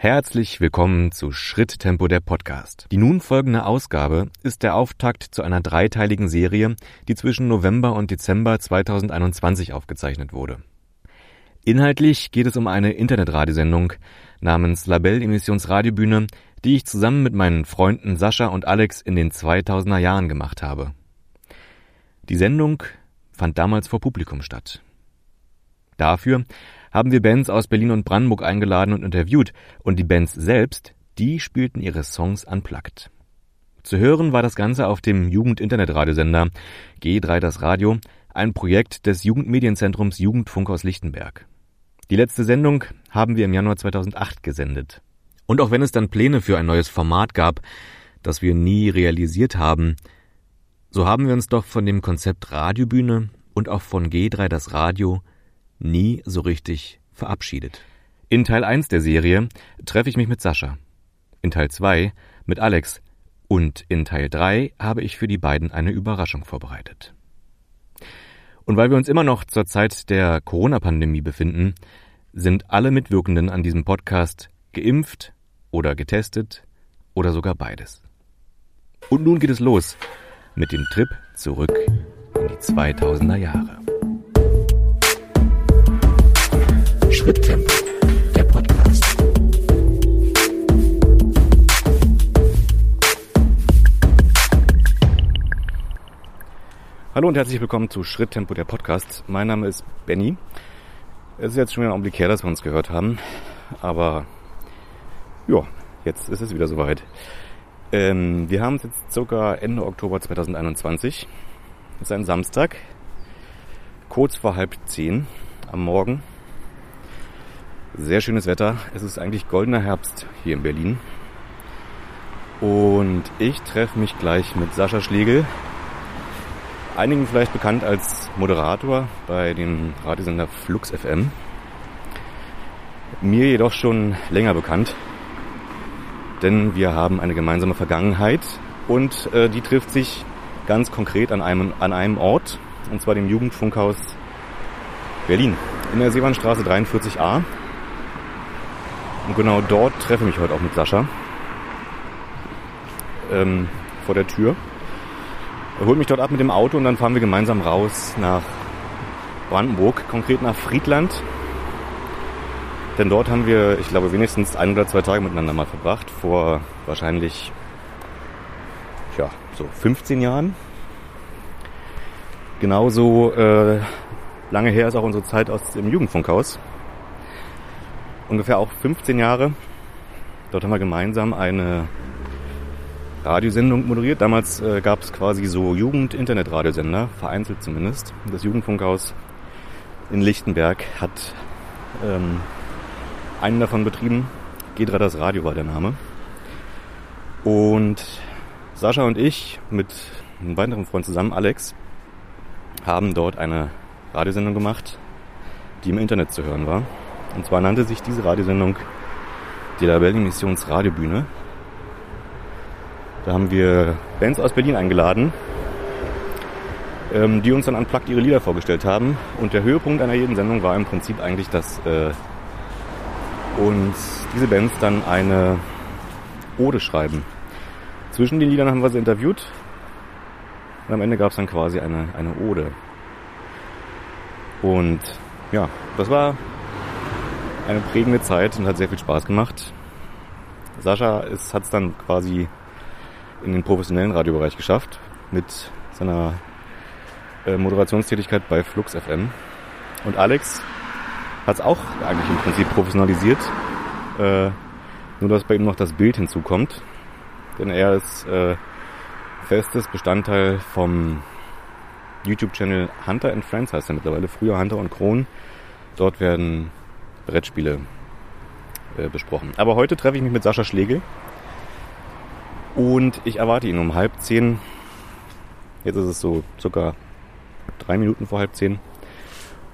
Herzlich willkommen zu Schritttempo der Podcast. Die nun folgende Ausgabe ist der Auftakt zu einer dreiteiligen Serie, die zwischen November und Dezember 2021 aufgezeichnet wurde. Inhaltlich geht es um eine Internetradiosendung namens Label Emissions die ich zusammen mit meinen Freunden Sascha und Alex in den 2000er Jahren gemacht habe. Die Sendung fand damals vor Publikum statt. Dafür haben wir Bands aus Berlin und Brandenburg eingeladen und interviewt und die Bands selbst, die spielten ihre Songs unplugged. Zu hören war das Ganze auf dem Jugend-Internet-Radiosender G3 das Radio, ein Projekt des Jugendmedienzentrums Jugendfunk aus Lichtenberg. Die letzte Sendung haben wir im Januar 2008 gesendet. Und auch wenn es dann Pläne für ein neues Format gab, das wir nie realisiert haben, so haben wir uns doch von dem Konzept Radiobühne und auch von G3 das Radio nie so richtig verabschiedet. In Teil 1 der Serie treffe ich mich mit Sascha. In Teil 2 mit Alex. Und in Teil 3 habe ich für die beiden eine Überraschung vorbereitet. Und weil wir uns immer noch zur Zeit der Corona-Pandemie befinden, sind alle Mitwirkenden an diesem Podcast geimpft oder getestet oder sogar beides. Und nun geht es los mit dem Trip zurück in die 2000er Jahre. Schritttempo, der Podcast. Hallo und herzlich willkommen zu Schritttempo, der Podcast. Mein Name ist Benny. Es ist jetzt schon wieder ein Augenblick her, dass wir uns gehört haben. Aber ja, jetzt ist es wieder soweit. Ähm, wir haben es jetzt circa Ende Oktober 2021. Es ist ein Samstag, kurz vor halb zehn am Morgen. Sehr schönes Wetter. Es ist eigentlich goldener Herbst hier in Berlin. Und ich treffe mich gleich mit Sascha Schlegel. Einigen vielleicht bekannt als Moderator bei dem Radiosender Flux FM. Mir jedoch schon länger bekannt, denn wir haben eine gemeinsame Vergangenheit und äh, die trifft sich ganz konkret an einem, an einem Ort, und zwar dem Jugendfunkhaus Berlin in der Seewandstraße 43a. Und genau dort treffe ich mich heute auch mit Sascha. Ähm, vor der Tür. Er holt mich dort ab mit dem Auto und dann fahren wir gemeinsam raus nach Brandenburg, konkret nach Friedland. Denn dort haben wir, ich glaube, wenigstens ein oder zwei Tage miteinander mal verbracht, vor wahrscheinlich, ja, so 15 Jahren. Genauso äh, lange her ist auch unsere Zeit aus dem Jugendfunkhaus ungefähr auch 15 Jahre. Dort haben wir gemeinsam eine Radiosendung moderiert. Damals äh, gab es quasi so Jugend-Internet-Radiosender, vereinzelt zumindest. Das Jugendfunkhaus in Lichtenberg hat ähm, einen davon betrieben. G3 das Radio war der Name. Und Sascha und ich mit einem weiteren Freund zusammen, Alex, haben dort eine Radiosendung gemacht, die im Internet zu hören war. Und zwar nannte sich diese Radiosendung die Labelli Missions Radiobühne. Da haben wir Bands aus Berlin eingeladen, ähm, die uns dann unplugged ihre Lieder vorgestellt haben. Und der Höhepunkt einer jeden Sendung war im Prinzip eigentlich, dass äh, uns diese Bands dann eine Ode schreiben. Zwischen den Liedern haben wir sie interviewt und am Ende gab es dann quasi eine, eine Ode. Und ja, das war eine prägende Zeit und hat sehr viel Spaß gemacht. Sascha hat es dann quasi in den professionellen Radiobereich geschafft mit seiner äh, Moderationstätigkeit bei Flux FM. Und Alex hat es auch eigentlich im Prinzip professionalisiert, äh, nur dass bei ihm noch das Bild hinzukommt. Denn er ist äh, festes Bestandteil vom YouTube-Channel Hunter and Friends heißt er mittlerweile, früher Hunter und Kron. Dort werden Brettspiele äh, besprochen. Aber heute treffe ich mich mit Sascha Schlegel und ich erwarte ihn um halb zehn. Jetzt ist es so circa drei Minuten vor halb zehn.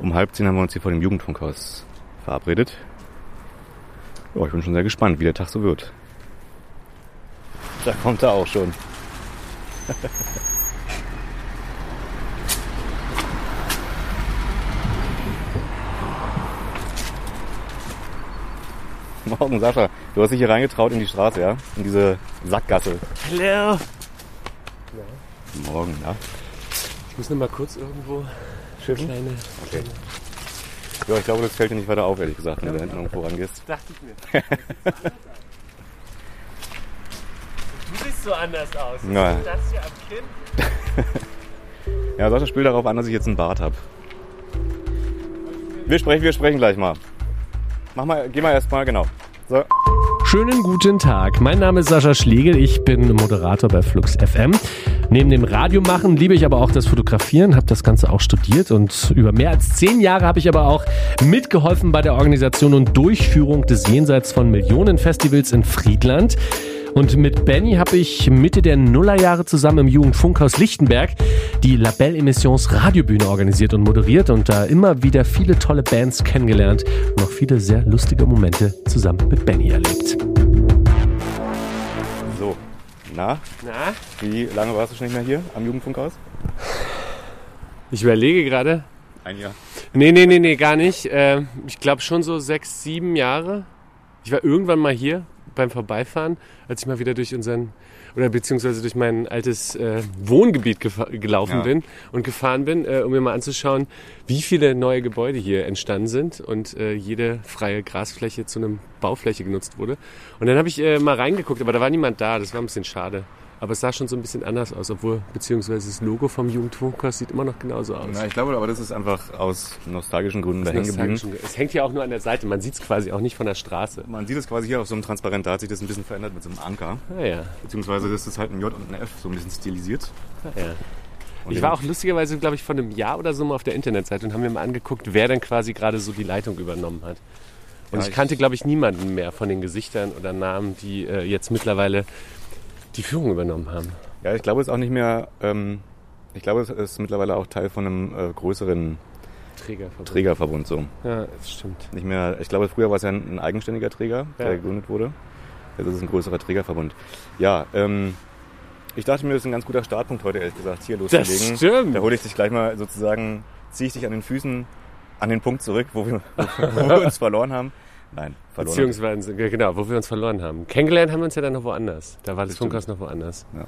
Um halb zehn haben wir uns hier vor dem Jugendfunkhaus verabredet. Ja, ich bin schon sehr gespannt, wie der Tag so wird. Da kommt er auch schon. Morgen, Sascha. Du hast dich hier reingetraut in die Straße, ja? In diese Sackgasse. Hallo. Morgen, ja? Ich muss noch mal kurz irgendwo Schiffen? kleine. Okay. Ja, ich glaube, das fällt dir nicht weiter auf, ehrlich gesagt, wenn du da hinten irgendwo rangehst. Dachte ich mir. du siehst so anders aus. Ja. Das hier am Kinn. Ja, Sascha spielt darauf an, dass ich jetzt einen Bart habe. Wir sprechen, wir sprechen gleich mal. Mach mal, geh mal erstmal, genau. So. Schönen guten Tag. Mein Name ist Sascha Schlegel. Ich bin Moderator bei Flux FM. Neben dem Radiomachen liebe ich aber auch das Fotografieren, habe das Ganze auch studiert und über mehr als zehn Jahre habe ich aber auch mitgeholfen bei der Organisation und Durchführung des Jenseits von Millionen Festivals in Friedland. Und mit Benny habe ich Mitte der Nullerjahre zusammen im Jugendfunkhaus Lichtenberg die Labelle Emissions Radiobühne organisiert und moderiert und da immer wieder viele tolle Bands kennengelernt und auch viele sehr lustige Momente zusammen mit Benny erlebt. So. Na, Na, wie lange warst du schon nicht mehr hier am Jugendfunkhaus? ich überlege gerade. Ein Jahr. Nee, nee, nee, nee, gar nicht. Äh, ich glaube schon so sechs, sieben Jahre. Ich war irgendwann mal hier beim Vorbeifahren, als ich mal wieder durch unseren oder beziehungsweise durch mein altes äh, Wohngebiet gelaufen Ja. bin und gefahren bin, äh, um mir mal anzuschauen, wie viele neue Gebäude hier entstanden sind und äh, jede freie Grasfläche zu einem Baufläche genutzt wurde. Und dann habe ich äh, mal reingeguckt, aber da war niemand da, das war ein bisschen schade. Aber es sah schon so ein bisschen anders aus, obwohl beziehungsweise das Logo vom Jugendfunkhaus sieht immer noch genauso aus. Na, ich glaube aber, das ist einfach aus nostalgischen Gründen da hängen geblieben. Es hängt ja auch nur an der Seite, man sieht es quasi auch nicht von der Straße. Man sieht es quasi hier auf so einem Transparent, da hat sich das ein bisschen verändert mit so einem Anker. Naja, Beziehungsweise das ist halt ein J und ein F, so ein bisschen stilisiert. naja. Und Ich war auch lustigerweise, glaube ich, vor einem Jahr oder so mal auf der Internetseite und haben mir mal angeguckt, wer denn quasi gerade so die Leitung übernommen hat. Und Ja, ich ich- kannte, glaube ich, niemanden mehr von den Gesichtern oder Namen, die äh, jetzt mittlerweile die Führung übernommen haben. Ja, ich glaube, es ist auch nicht mehr, ähm, ich glaube, es ist mittlerweile auch Teil von einem äh, größeren Trägerverbund. Trägerverbund so. Ja, das stimmt. Nicht mehr, ich glaube, früher war es ja ein, ein eigenständiger Träger, der Ja. gegründet wurde. Jetzt ist es ein größerer Trägerverbund. Ja, ähm, ich dachte mir, das ist ein ganz guter Startpunkt heute, ehrlich gesagt, hier loszulegen. Das stimmt. Da hole ich dich gleich mal sozusagen, ziehe ich dich an den Füßen an den Punkt zurück, wo wir, wo wir uns verloren haben. Nein, verloren. Beziehungsweise, genau, wo wir uns verloren haben. Kennengelernt haben wir uns ja dann noch woanders. Da war das. Funkhaus noch woanders. Ja.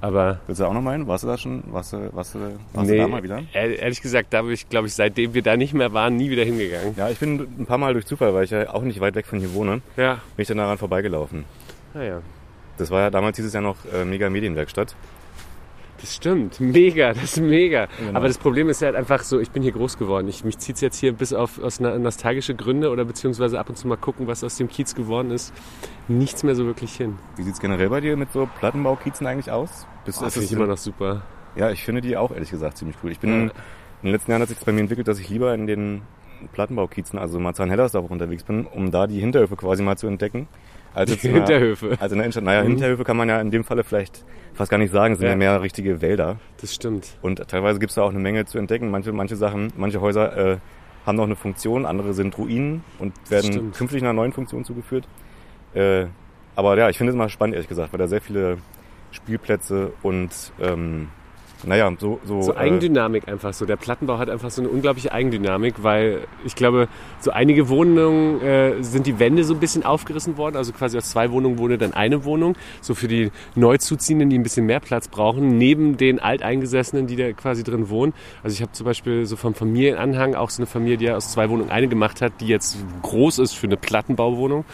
Aber Willst du auch noch mal hin? Warst du da schon? Warst du, warst du, warst nee, du da mal wieder? ehr- ehrlich gesagt, da bin ich, glaube ich, seitdem wir da nicht mehr waren, nie wieder hingegangen. Ja, ich bin ein paar Mal durch Zufall, weil ich ja auch nicht weit weg von hier wohne, Ja, bin ich dann daran vorbeigelaufen. naja. Das war ja damals dieses Jahr noch äh, Mega Medienwerkstatt. Das stimmt, mega, das ist mega. Genau. Aber das Problem ist halt einfach so, ich bin hier groß geworden. Ich, mich zieht es jetzt hier bis auf aus nostalgische Gründe oder beziehungsweise ab und zu mal gucken, was aus dem Kiez geworden ist, nichts mehr so wirklich hin. Wie sieht's generell bei dir mit so Plattenbaukiezen eigentlich aus? Bist, Das ist finde es ich immer noch super. Ja, ich finde die auch ehrlich gesagt ziemlich cool. Ich bin Ja. in den letzten Jahren hat sich bei mir entwickelt, dass ich lieber in den Plattenbaukiezen, also Marzahn-Hellersdorf unterwegs bin, um da die Hinterhöfe quasi mal zu entdecken. Als Die jetzt in der- Hinterhöfe. Also in der Innenstadt, naja, Mhm. Hinterhöfe kann man ja in dem Falle vielleicht fast gar nicht sagen, es sind ja, Ja. mehr richtige Wälder. Das stimmt. Und teilweise gibt's da auch eine Menge zu entdecken. Manche, manche Sachen, manche Häuser äh, haben noch eine Funktion, andere sind Ruinen und werden künftig einer neuen Funktion zugeführt. Äh, aber ja, ich finde es mal spannend, ehrlich gesagt, weil da sehr viele Spielplätze und ähm, naja, so, so, So äh, Eigendynamik einfach so. Der Plattenbau hat einfach so eine unglaubliche Eigendynamik, weil ich glaube, so einige Wohnungen äh, sind die Wände so ein bisschen aufgerissen worden. Also quasi aus zwei Wohnungen wurde dann eine Wohnung. So für die Neuzuziehenden, die ein bisschen mehr Platz brauchen, neben den Alteingesessenen, die da quasi drin wohnen. Also ich habe zum Beispiel so vom Familienanhang auch so eine Familie, die aus zwei Wohnungen eine gemacht hat, die jetzt groß ist für eine Plattenbauwohnung.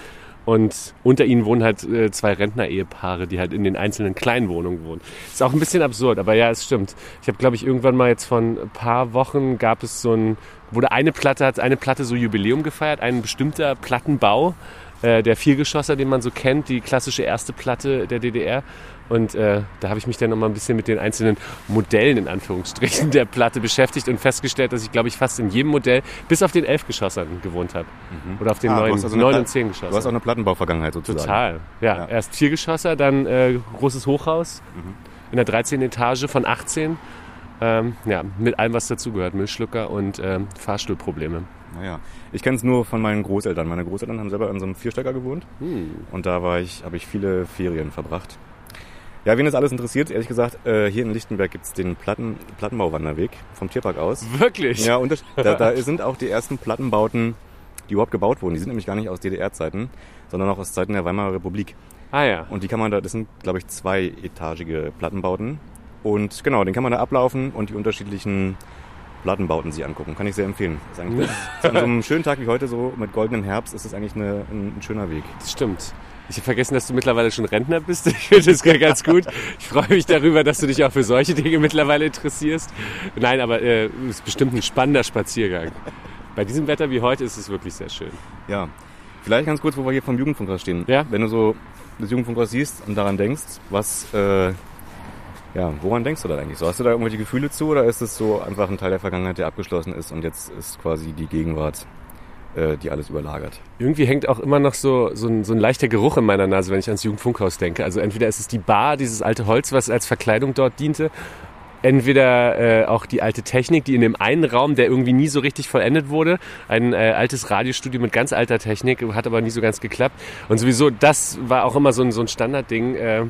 Und unter ihnen wohnen halt äh, zwei Rentner-Ehepaare, die halt in den einzelnen kleinen Wohnungen wohnen. Ist auch ein bisschen absurd, aber ja, es stimmt. Ich habe, glaube ich, irgendwann mal jetzt von ein paar Wochen gab es so ein, wurde eine Platte, hat eine Platte so Jubiläum gefeiert, ein bestimmter Plattenbau, äh, der Viergeschosser, den man so kennt, die klassische erste Platte der DDR. Und äh, da habe ich mich dann nochmal ein bisschen mit den einzelnen Modellen in Anführungsstrichen der Platte beschäftigt und festgestellt, dass ich, glaube ich, fast in jedem Modell bis auf den Elfgeschossern gewohnt habe. Oder auf den Ah, neun, also neun und zehn Du hast auch eine Plattenbauvergangenheit sozusagen. Total. Ja, Ja. erst Viergeschosser, dann äh, großes Hochhaus in der 13. Etage von 18. Ähm, ja, mit allem, was dazugehört. Müllschlucker und ähm, Fahrstuhlprobleme. Naja, ich kenne es nur von meinen Großeltern. Meine Großeltern haben selber in so einem Vierstecker gewohnt Hm. und da war ich, habe ich viele Ferien verbracht. Ja, wen das alles interessiert, ehrlich gesagt, äh, hier in Lichtenberg gibt's den Platten, Plattenbauwanderweg vom Tierpark aus. Wirklich? Ja, und das, da, da sind auch die ersten Plattenbauten die überhaupt gebaut wurden. Die sind nämlich gar nicht aus DDR-Zeiten, sondern auch aus Zeiten der Weimarer Republik. Ah ja. Und die kann man da, das sind, glaube ich, zweietagige Plattenbauten. Und genau, den kann man da ablaufen und die unterschiedlichen Plattenbauten sich angucken. Kann ich sehr empfehlen. Das ist das, an so einem schönen Tag wie heute, so mit goldenem Herbst, ist es eigentlich eine, ein, ein schöner Weg. Das stimmt. Ich habe vergessen, dass du mittlerweile schon Rentner bist. Ich finde das ganz gut. Ich freue mich darüber, dass du dich auch für solche Dinge mittlerweile interessierst. Nein, aber äh, es ist bestimmt ein spannender Spaziergang. Bei diesem Wetter wie heute ist es wirklich sehr schön. Ja. Vielleicht ganz kurz, wo wir hier vom Jugendfunkhaus stehen. Ja. Wenn du so das Jugendfunkhaus siehst und daran denkst, was, äh, ja, woran denkst du da eigentlich? So, hast du da irgendwelche Gefühle zu oder ist es so einfach ein Teil der Vergangenheit, der abgeschlossen ist und jetzt ist quasi die Gegenwart, äh, die alles überlagert? Irgendwie hängt auch immer noch so, so, ein, so ein leichter Geruch in meiner Nase, wenn ich ans Jugendfunkhaus denke. Also entweder ist es die Bar, dieses alte Holz, was als Verkleidung dort diente, entweder äh, auch die alte Technik, die in dem einen Raum, der irgendwie nie so richtig vollendet wurde, ein äh, altes Radiostudio mit ganz alter Technik, hat aber nie so ganz geklappt. Und sowieso, das war auch immer so ein, so ein Standardding. Äh,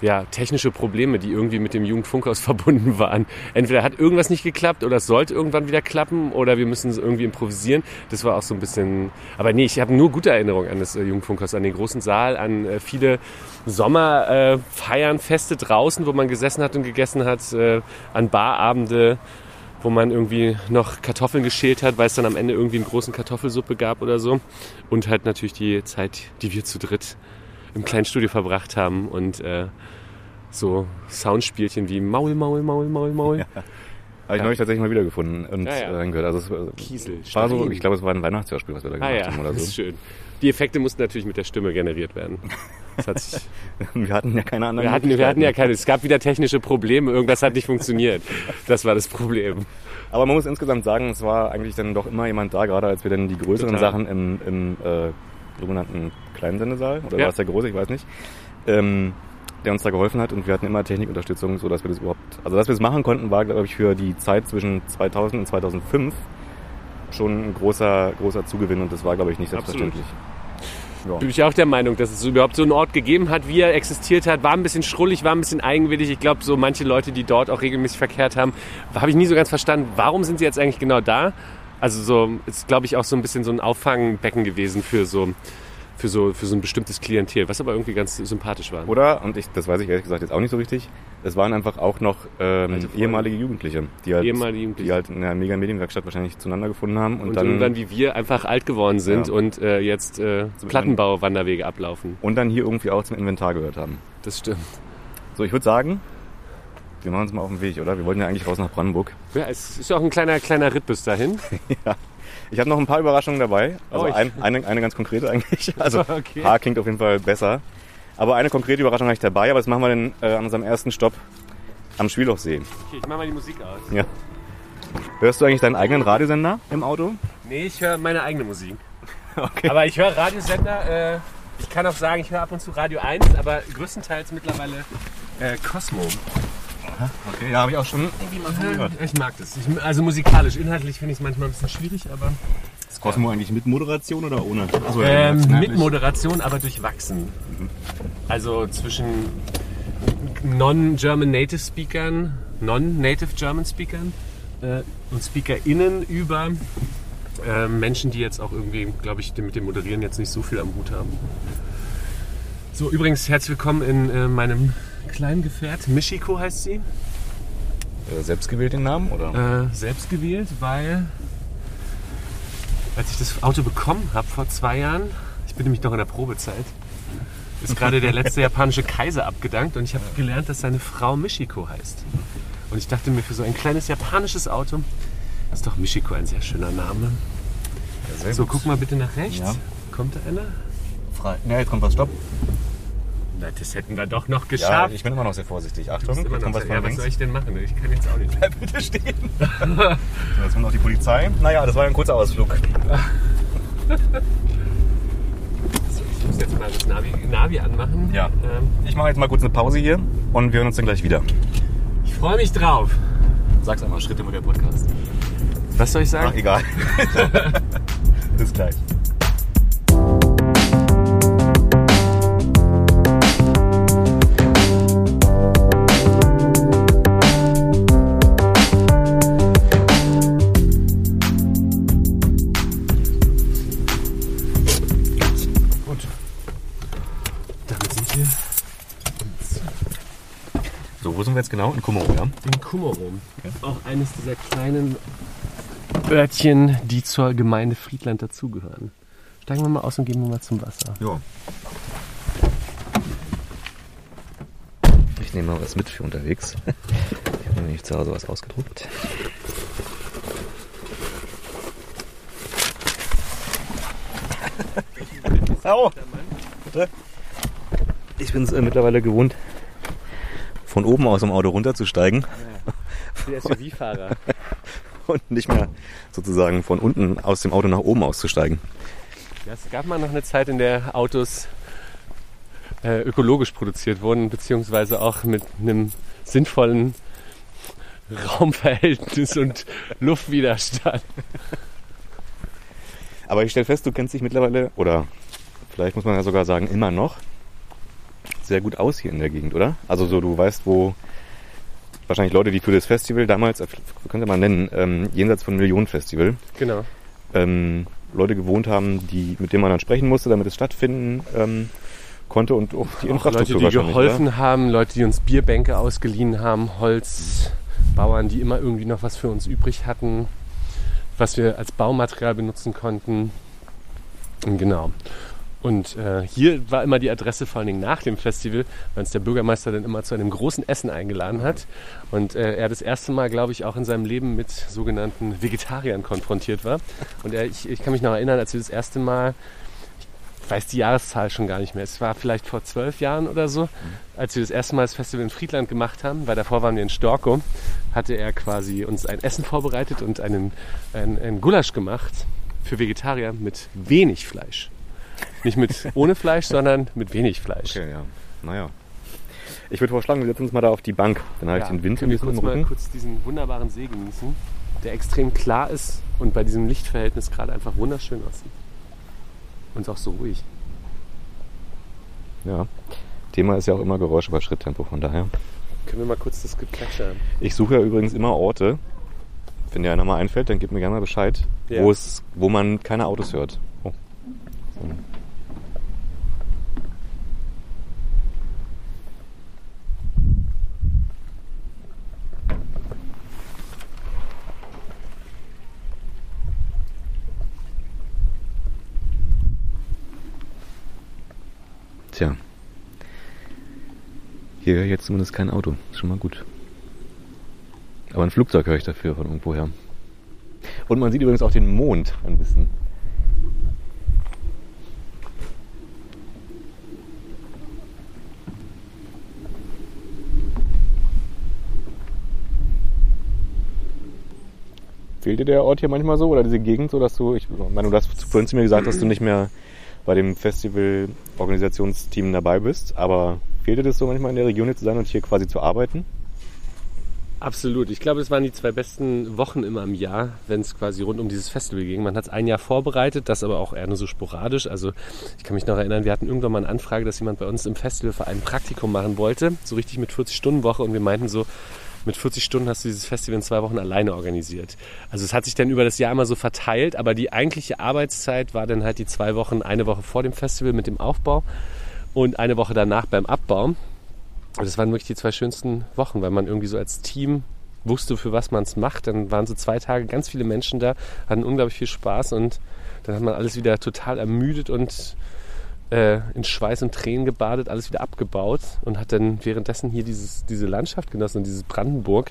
ja, technische Probleme, die irgendwie mit dem Jugendfunkhaus verbunden waren. Entweder hat irgendwas nicht geklappt oder es sollte irgendwann wieder klappen oder wir müssen es irgendwie improvisieren. Das war auch so ein bisschen. Aber nee, ich habe nur gute Erinnerungen an das äh, Jugendfunkhaus, an den großen Saal, an äh, viele Sommerfeiern, äh, Feste draußen, wo man gesessen hat und gegessen hat, äh, an Barabende wo man irgendwie noch Kartoffeln geschält hat, weil es dann am Ende irgendwie eine großen Kartoffelsuppe gab oder so. Und halt natürlich die Zeit, die wir zu dritt im kleinen Studio verbracht haben und äh, so Soundspielchen wie Maul, Maul, Maul, Maul, Maul. Ja. Habe ich ja. neulich tatsächlich mal wiedergefunden und Ja, ja. äh, gehört. Also es Kiesel, war so, ich glaube, es war ein Weihnachtshörspiel, was wir da Ah gemacht ja, haben oder das ist so. schön. Die Effekte mussten natürlich mit der Stimme generiert werden. Das hat sich, Wir hatten ja keine anderen wir, hatten, wir hatten ja keine, es gab wieder technische Probleme, irgendwas hat nicht funktioniert. Das war das Problem. Aber man muss insgesamt sagen, es war eigentlich dann doch immer jemand da, gerade als wir dann die größeren Total. Sachen im, im äh, sogenannten kleinen Sendesaal, oder Ja. war es der große, ich weiß nicht, ähm, der uns da geholfen hat und wir hatten immer Technikunterstützung, so dass wir das überhaupt, also dass wir das machen konnten, war glaube ich für die Zeit zwischen 2000 und 2005 schon ein großer, großer Zugewinn und das war glaube ich nicht Absolut. selbstverständlich. Ja. Bin ich auch der Meinung, dass es überhaupt so einen Ort gegeben hat, wie er existiert hat. War ein bisschen schrullig, war ein bisschen eigenwillig. Ich glaube, so manche Leute, die dort auch regelmäßig verkehrt haben, habe ich nie so ganz verstanden, warum sind sie jetzt eigentlich genau da? Also so ist, glaube ich, auch so ein bisschen so ein Auffangbecken gewesen für so, für so, für so ein bestimmtes Klientel, was aber irgendwie ganz sympathisch war. Oder, und ich, das weiß ich ehrlich gesagt jetzt auch nicht so richtig, es waren einfach auch noch ähm, ehemalige Jugendliche, die halt, Ehemalige Jugendliche. die halt in der Mega-Medienwerkstatt wahrscheinlich zueinander gefunden haben und, und dann irgendwann wie wir einfach alt geworden sind Ja. und äh, jetzt äh, Plattenbau-Wanderwege ablaufen. und dann hier irgendwie auch zum Inventar gehört haben. Das stimmt. So, ich würde sagen, wir machen uns mal auf den Weg, oder? Wir wollten ja eigentlich raus nach Brandenburg. Ja, es ist ja auch ein kleiner, kleiner Ritt bis dahin. Ich habe noch ein paar Überraschungen dabei. Also Oh, ein, eine, eine ganz konkrete eigentlich. Also Okay. Paar klingt auf jeden Fall besser. Aber eine konkrete Überraschung habe ich dabei, aber das machen wir dann äh, an unserem ersten Stopp am Schwielhochsee. Okay, ich mach mal die Musik aus. Ja. Hörst du eigentlich deinen eigenen Radiosender im Auto? Nee, ich höre meine eigene Musik. Okay. Aber ich höre Radiosender, äh, ich kann auch sagen, ich höre ab und zu Radio 1, aber größtenteils mittlerweile äh, Cosmo. Okay, ja, habe ich auch schon irgendwie mal von gehört. Ich mag das. Ich, also musikalisch, inhaltlich finde ich es manchmal ein bisschen schwierig, aber Ist Cosmo eigentlich mit Moderation oder ohne? Also, ähm, ja, mit Moderation, aber durchwachsen. Also zwischen non-German Native Speakern, non-Native German Speakern äh, und SpeakerInnen über äh, Menschen, die jetzt auch irgendwie, glaube ich, mit dem Moderieren jetzt nicht so viel am Hut haben. So, übrigens, herzlich willkommen in äh, meinem kleinen Gefährt. Michiko heißt sie. Äh, selbst gewählt den Namen, oder? Äh, selbst gewählt, weil als ich das Auto bekommen habe vor zwei Jahren, ich bin nämlich noch in der Probezeit, ist gerade der letzte japanische Kaiser abgedankt und ich habe gelernt, dass seine Frau Michiko heißt. Und ich dachte mir, für so ein kleines japanisches Auto ist doch Michiko ein sehr schöner Name. Ja, sehr So, gut. guck mal bitte nach rechts. Ja. Kommt da einer? Frei. Ja, jetzt kommt was, stopp. Na, das hätten wir doch noch Ja, geschafft. ich bin immer noch sehr vorsichtig. Achtung, immer noch was von ja, was soll ich denn machen? Ich kann jetzt auch nicht. Bleib bitte stehen. so, jetzt kommt noch die Polizei. Naja, das war ein kurzer Ausflug. Ich muss jetzt mal das Navi, Navi anmachen. Ja. Ähm, Ich mache jetzt mal kurz eine Pause hier und wir hören uns dann gleich wieder. ich freue mich drauf. Sag's einmal, Schritte mit der Podcast. Was soll ich sagen? Ach, egal. Bis gleich. So, wo sind wir jetzt genau? In Kummerow, ja? in Kummerum. Auch eines dieser kleinen Örtchen, die zur Gemeinde Friedland dazugehören. Steigen wir mal aus und gehen wir mal zum Wasser. Ja. Ich nehme mal was mit für unterwegs. Ich habe nämlich zu Hause was ausgedruckt. Au! Bitte? Ich bin es äh, mittlerweile gewohnt, von oben aus dem Auto runterzusteigen Der SUV-Fahrer. und nicht mehr sozusagen von unten aus dem Auto nach oben auszusteigen. Ja, es gab mal noch eine Zeit, in der Autos äh, ökologisch produziert wurden, beziehungsweise auch mit einem sinnvollen Raumverhältnis und Luftwiderstand. Aber ich stelle fest, du kennst dich mittlerweile, oder vielleicht muss man ja sogar sagen, immer noch sehr gut aus hier in der Gegend, oder? Also so, du weißt, wo wahrscheinlich Leute, die für das Festival damals, äh, könnt ihr mal nennen, ähm, jenseits von Millionen Festival, Genau. ähm, Leute gewohnt haben, die, mit denen man dann sprechen musste, damit es stattfinden ähm, konnte und auch die Auch Leute, Infrastruktur die wahrscheinlich, geholfen haben, Leute, die uns Bierbänke ausgeliehen haben, Holzbauern, die immer irgendwie noch was für uns übrig hatten, was wir als Baumaterial benutzen konnten. Genau. Und äh, hier war immer die Adresse vor allen Dingen nach dem Festival, weil uns der Bürgermeister dann immer zu einem großen Essen eingeladen hat. Und äh, er das erste Mal, glaube ich, auch in seinem Leben mit sogenannten Vegetariern konfrontiert war. Und er, ich, ich kann mich noch erinnern, als wir das erste Mal ich weiß die Jahreszahl schon gar nicht mehr. Es war vielleicht vor zwölf Jahren oder so, als wir das erste Mal das Festival in Friedland gemacht haben, weil davor waren wir in Storkow, hatte er quasi uns ein Essen vorbereitet und einen, einen, einen Gulasch gemacht für Vegetarier mit wenig Fleisch. Nicht mit ohne Fleisch, sondern mit wenig Fleisch. Okay, ja. Naja. Ich würde vorschlagen, wir setzen uns mal da auf die Bank. Dann habe ich Ja, den Wind ein bisschen im kurz mal Rücken. kurz diesen wunderbaren See genießen, der extrem klar ist und bei diesem Lichtverhältnis gerade einfach wunderschön aussieht. Und ist auch so ruhig. Ja. Thema ist ja auch immer Geräusche bei Schritttempo, von daher. Können wir mal kurz das Geplätscher Ich suche ja übrigens immer Orte. Wenn dir einer mal einfällt, dann gib mir gerne mal Bescheid, Ja. wo, es, wo man keine Autos hört. Oh. So. Hier jetzt zumindest kein Auto. Ist schon mal gut. Aber ein Flugzeug höre ich dafür von irgendwoher. Und man sieht übrigens auch den Mond ein bisschen. Fehlt dir der Ort hier manchmal so oder diese Gegend so, dass du, ich meine, du hast vorhin zu mir gesagt, dass du nicht mehr bei dem Festival-Organisationsteam dabei bist, aber fehlt dir das so manchmal in der Region hier zu sein und hier quasi zu arbeiten? Absolut. Ich glaube, es waren die zwei besten Wochen immer im Jahr, wenn es quasi rund um dieses Festival ging. Man hat es ein Jahr vorbereitet, das aber auch eher nur so sporadisch. Also ich kann mich noch erinnern, wir hatten irgendwann mal eine Anfrage, dass jemand bei uns im Festivalverein ein Praktikum machen wollte, so richtig mit 40-Stunden-Woche und wir meinten so, mit 40 Stunden hast du dieses Festival in zwei Wochen alleine organisiert. Also es hat sich dann über das Jahr immer so verteilt, aber die eigentliche Arbeitszeit war dann halt die zwei Wochen, eine Woche vor dem Festival mit dem Aufbau und eine Woche danach beim Abbau. Und das waren wirklich die zwei schönsten Wochen, weil man irgendwie so als Team wusste, für was man es macht. Dann waren so zwei Tage ganz viele Menschen da, hatten unglaublich viel Spaß und dann hat man alles wieder total ermüdet und äh, in Schweiß und Tränen gebadet, alles wieder abgebaut und hat dann währenddessen hier dieses, diese Landschaft genossen und dieses Brandenburg.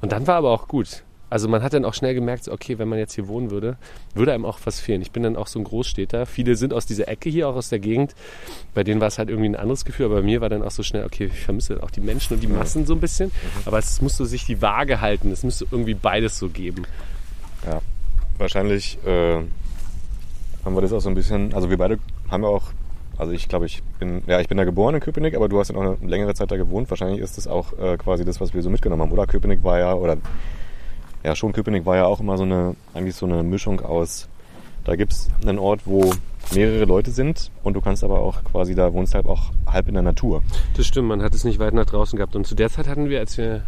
Und dann war aber auch gut. Also man hat dann auch schnell gemerkt, so, okay, wenn man jetzt hier wohnen würde, würde einem auch was fehlen. Ich bin dann auch so ein Großstädter. Viele sind aus dieser Ecke hier, auch aus der Gegend. Bei denen war es halt irgendwie ein anderes Gefühl, aber bei mir war dann auch so schnell, okay, ich vermisse auch die Menschen und die Massen so ein bisschen. Aber es musste sich die Waage halten. Es müsste irgendwie beides so geben. Ja, wahrscheinlich äh, haben wir das auch so ein bisschen, also wir beide haben ja auch, also ich glaube, ich bin, ja, ich bin da geboren in Köpenick, aber du hast ja auch eine längere Zeit da gewohnt. Wahrscheinlich ist das auch äh, quasi das, was wir so mitgenommen haben, oder? Köpenick war ja, oder ja, schon Köpenick war ja auch immer so eine, eigentlich so eine Mischung aus, da gibt's einen Ort, wo mehrere Leute sind und du kannst aber auch quasi, da wohnst halt auch halb in der Natur. Das stimmt, man hat es nicht weit nach draußen gehabt. Und zu der Zeit hatten wir, als wir,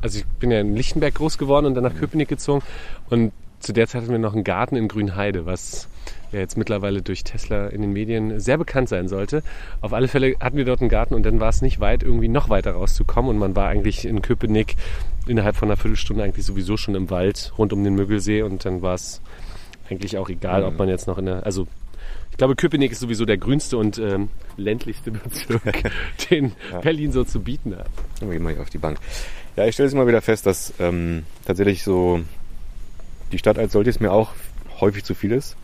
also ich bin ja in Lichtenberg groß geworden und dann nach Köpenick gezogen. Und zu der Zeit hatten wir noch einen Garten in Grünheide, was ja jetzt mittlerweile durch Tesla in den Medien sehr bekannt sein sollte. Auf alle Fälle hatten wir dort einen Garten und dann war es nicht weit, irgendwie noch weiter rauszukommen. Und man war eigentlich in Köpenick innerhalb von einer Viertelstunde eigentlich sowieso schon im Wald rund um den Müggelsee und dann war es eigentlich auch egal, ob man jetzt noch in der, also ich glaube, Köpenick ist sowieso der grünste und ähm, ländlichste Bezirk, den ja. Berlin so zu bieten hat. Dann gehen wir hier auf die Bank. Ja, ich stelle es immer wieder fest, dass ähm, tatsächlich so die Stadt als solches mir auch häufig zu viel ist.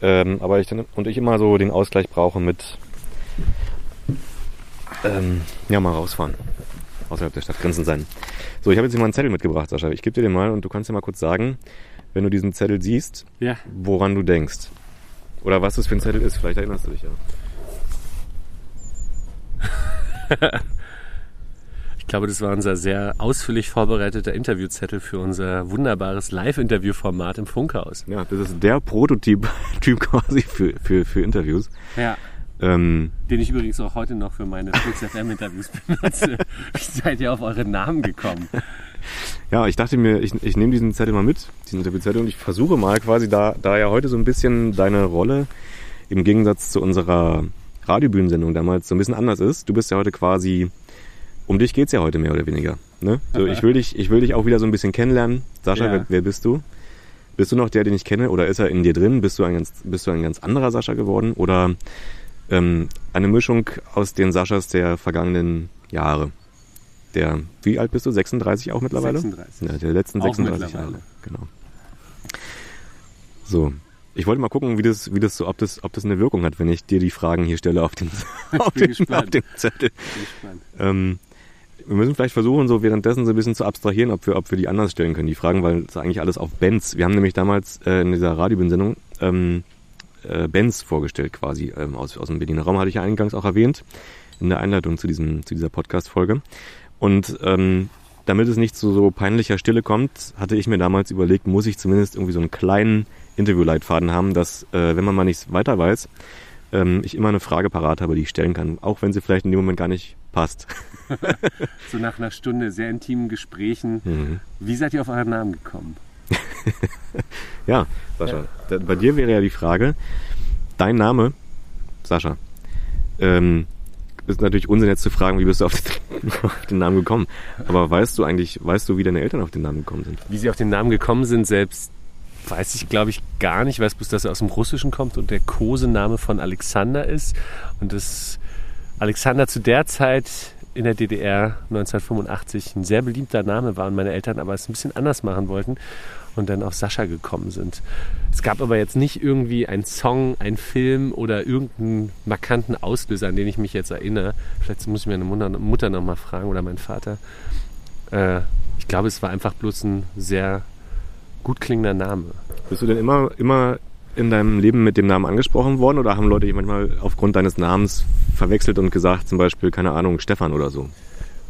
Ähm, aber ich dann, und ich immer so den Ausgleich brauche mit ähm, ja mal rausfahren. Außerhalb der Stadtgrenzen sein. So, ich habe jetzt hier mal einen Zettel mitgebracht, Sascha. Ich gebe dir den mal und du kannst dir mal kurz sagen, wenn du diesen Zettel siehst, ja. woran du denkst. Oder was das für ein Zettel ist, vielleicht erinnerst du dich ja. ich glaube, das war unser sehr ausführlich vorbereiteter Interviewzettel für unser wunderbares Live-Interview-Format im Funkhaus. Ja, das ist der Prototyp typ quasi für, für, für Interviews. Ja. Ähm, Den ich übrigens auch heute noch für meine Flux FM-Interviews benutze. Wie seid ihr auf eure Namen gekommen? Ja, ich dachte mir, ich, ich nehme diesen Zettel mal mit, diesen Interviewzettel, und ich versuche mal quasi, da, da ja heute so ein bisschen deine Rolle im Gegensatz zu unserer Radiobühnensendung damals so ein bisschen anders ist. Du bist ja heute quasi, um dich geht's ja heute mehr oder weniger. Ne? So, ich, will dich, ich will dich auch wieder so ein bisschen kennenlernen. Sascha, ja. wer, wer bist du? Bist du noch der, den ich kenne, oder ist er in dir drin? Bist du ein ganz, bist du ein ganz anderer Sascha geworden? Oder ähm, eine Mischung aus den Saschas der vergangenen Jahre? der, wie alt bist du? 36 auch mittlerweile? 36. Ja, der letzten 36 Jahre. Genau. So. Ich wollte mal gucken, wie das, wie das so, ob das, ob das eine Wirkung hat, wenn ich dir die Fragen hier stelle auf den, auf den, auf den Zettel. Ähm, wir müssen vielleicht versuchen, so währenddessen so ein bisschen zu abstrahieren, ob wir, ob wir die anders stellen können, die Fragen, weil es eigentlich alles auf Benz. Wir haben nämlich damals äh, in dieser Radiobühnensendung ähm, äh, Benz vorgestellt quasi ähm, aus, aus dem Berliner Raum, hatte ich ja eingangs auch erwähnt, in der Einleitung zu, diesem, zu dieser Podcast-Folge. Und ähm, damit es nicht zu so peinlicher Stille kommt, hatte ich mir damals überlegt, muss ich zumindest irgendwie so einen kleinen Interviewleitfaden haben, dass, äh, wenn man mal nichts weiter weiß, ähm, ich immer eine Frage parat habe, die ich stellen kann, auch wenn sie vielleicht in dem Moment gar nicht passt. so nach einer Stunde sehr intimen Gesprächen. Mhm. Wie seid ihr auf euren Namen gekommen? ja, Sascha, ja. bei dir wäre ja die Frage, dein Name, Sascha, ähm, ist natürlich Unsinn jetzt zu fragen, wie bist du auf den, auf den, Namen gekommen. Aber weißt du eigentlich, weißt du, wie deine Eltern auf den Namen gekommen sind? Wie sie auf den Namen gekommen sind, selbst weiß ich, glaube ich, gar nicht. Ich weiß bloß, dass er aus dem Russischen kommt und der Kosename von Alexander ist. Und dass Alexander zu der Zeit in der DDR 1985 ein sehr beliebter Name war und meine Eltern aber es ein bisschen anders machen wollten und dann auf Sascha gekommen sind. Es gab aber jetzt nicht irgendwie einen Song, einen Film oder irgendeinen markanten Auslöser, an den ich mich jetzt erinnere. Vielleicht muss ich meine Mutter, nochmal fragen oder meinen Vater. Äh, ich glaube, es war einfach bloß ein sehr gut klingender Name. Bist du denn immer, immer in deinem Leben mit dem Namen angesprochen worden oder haben Leute dich manchmal aufgrund deines Namens verwechselt und gesagt, zum Beispiel, keine Ahnung, Stefan oder so?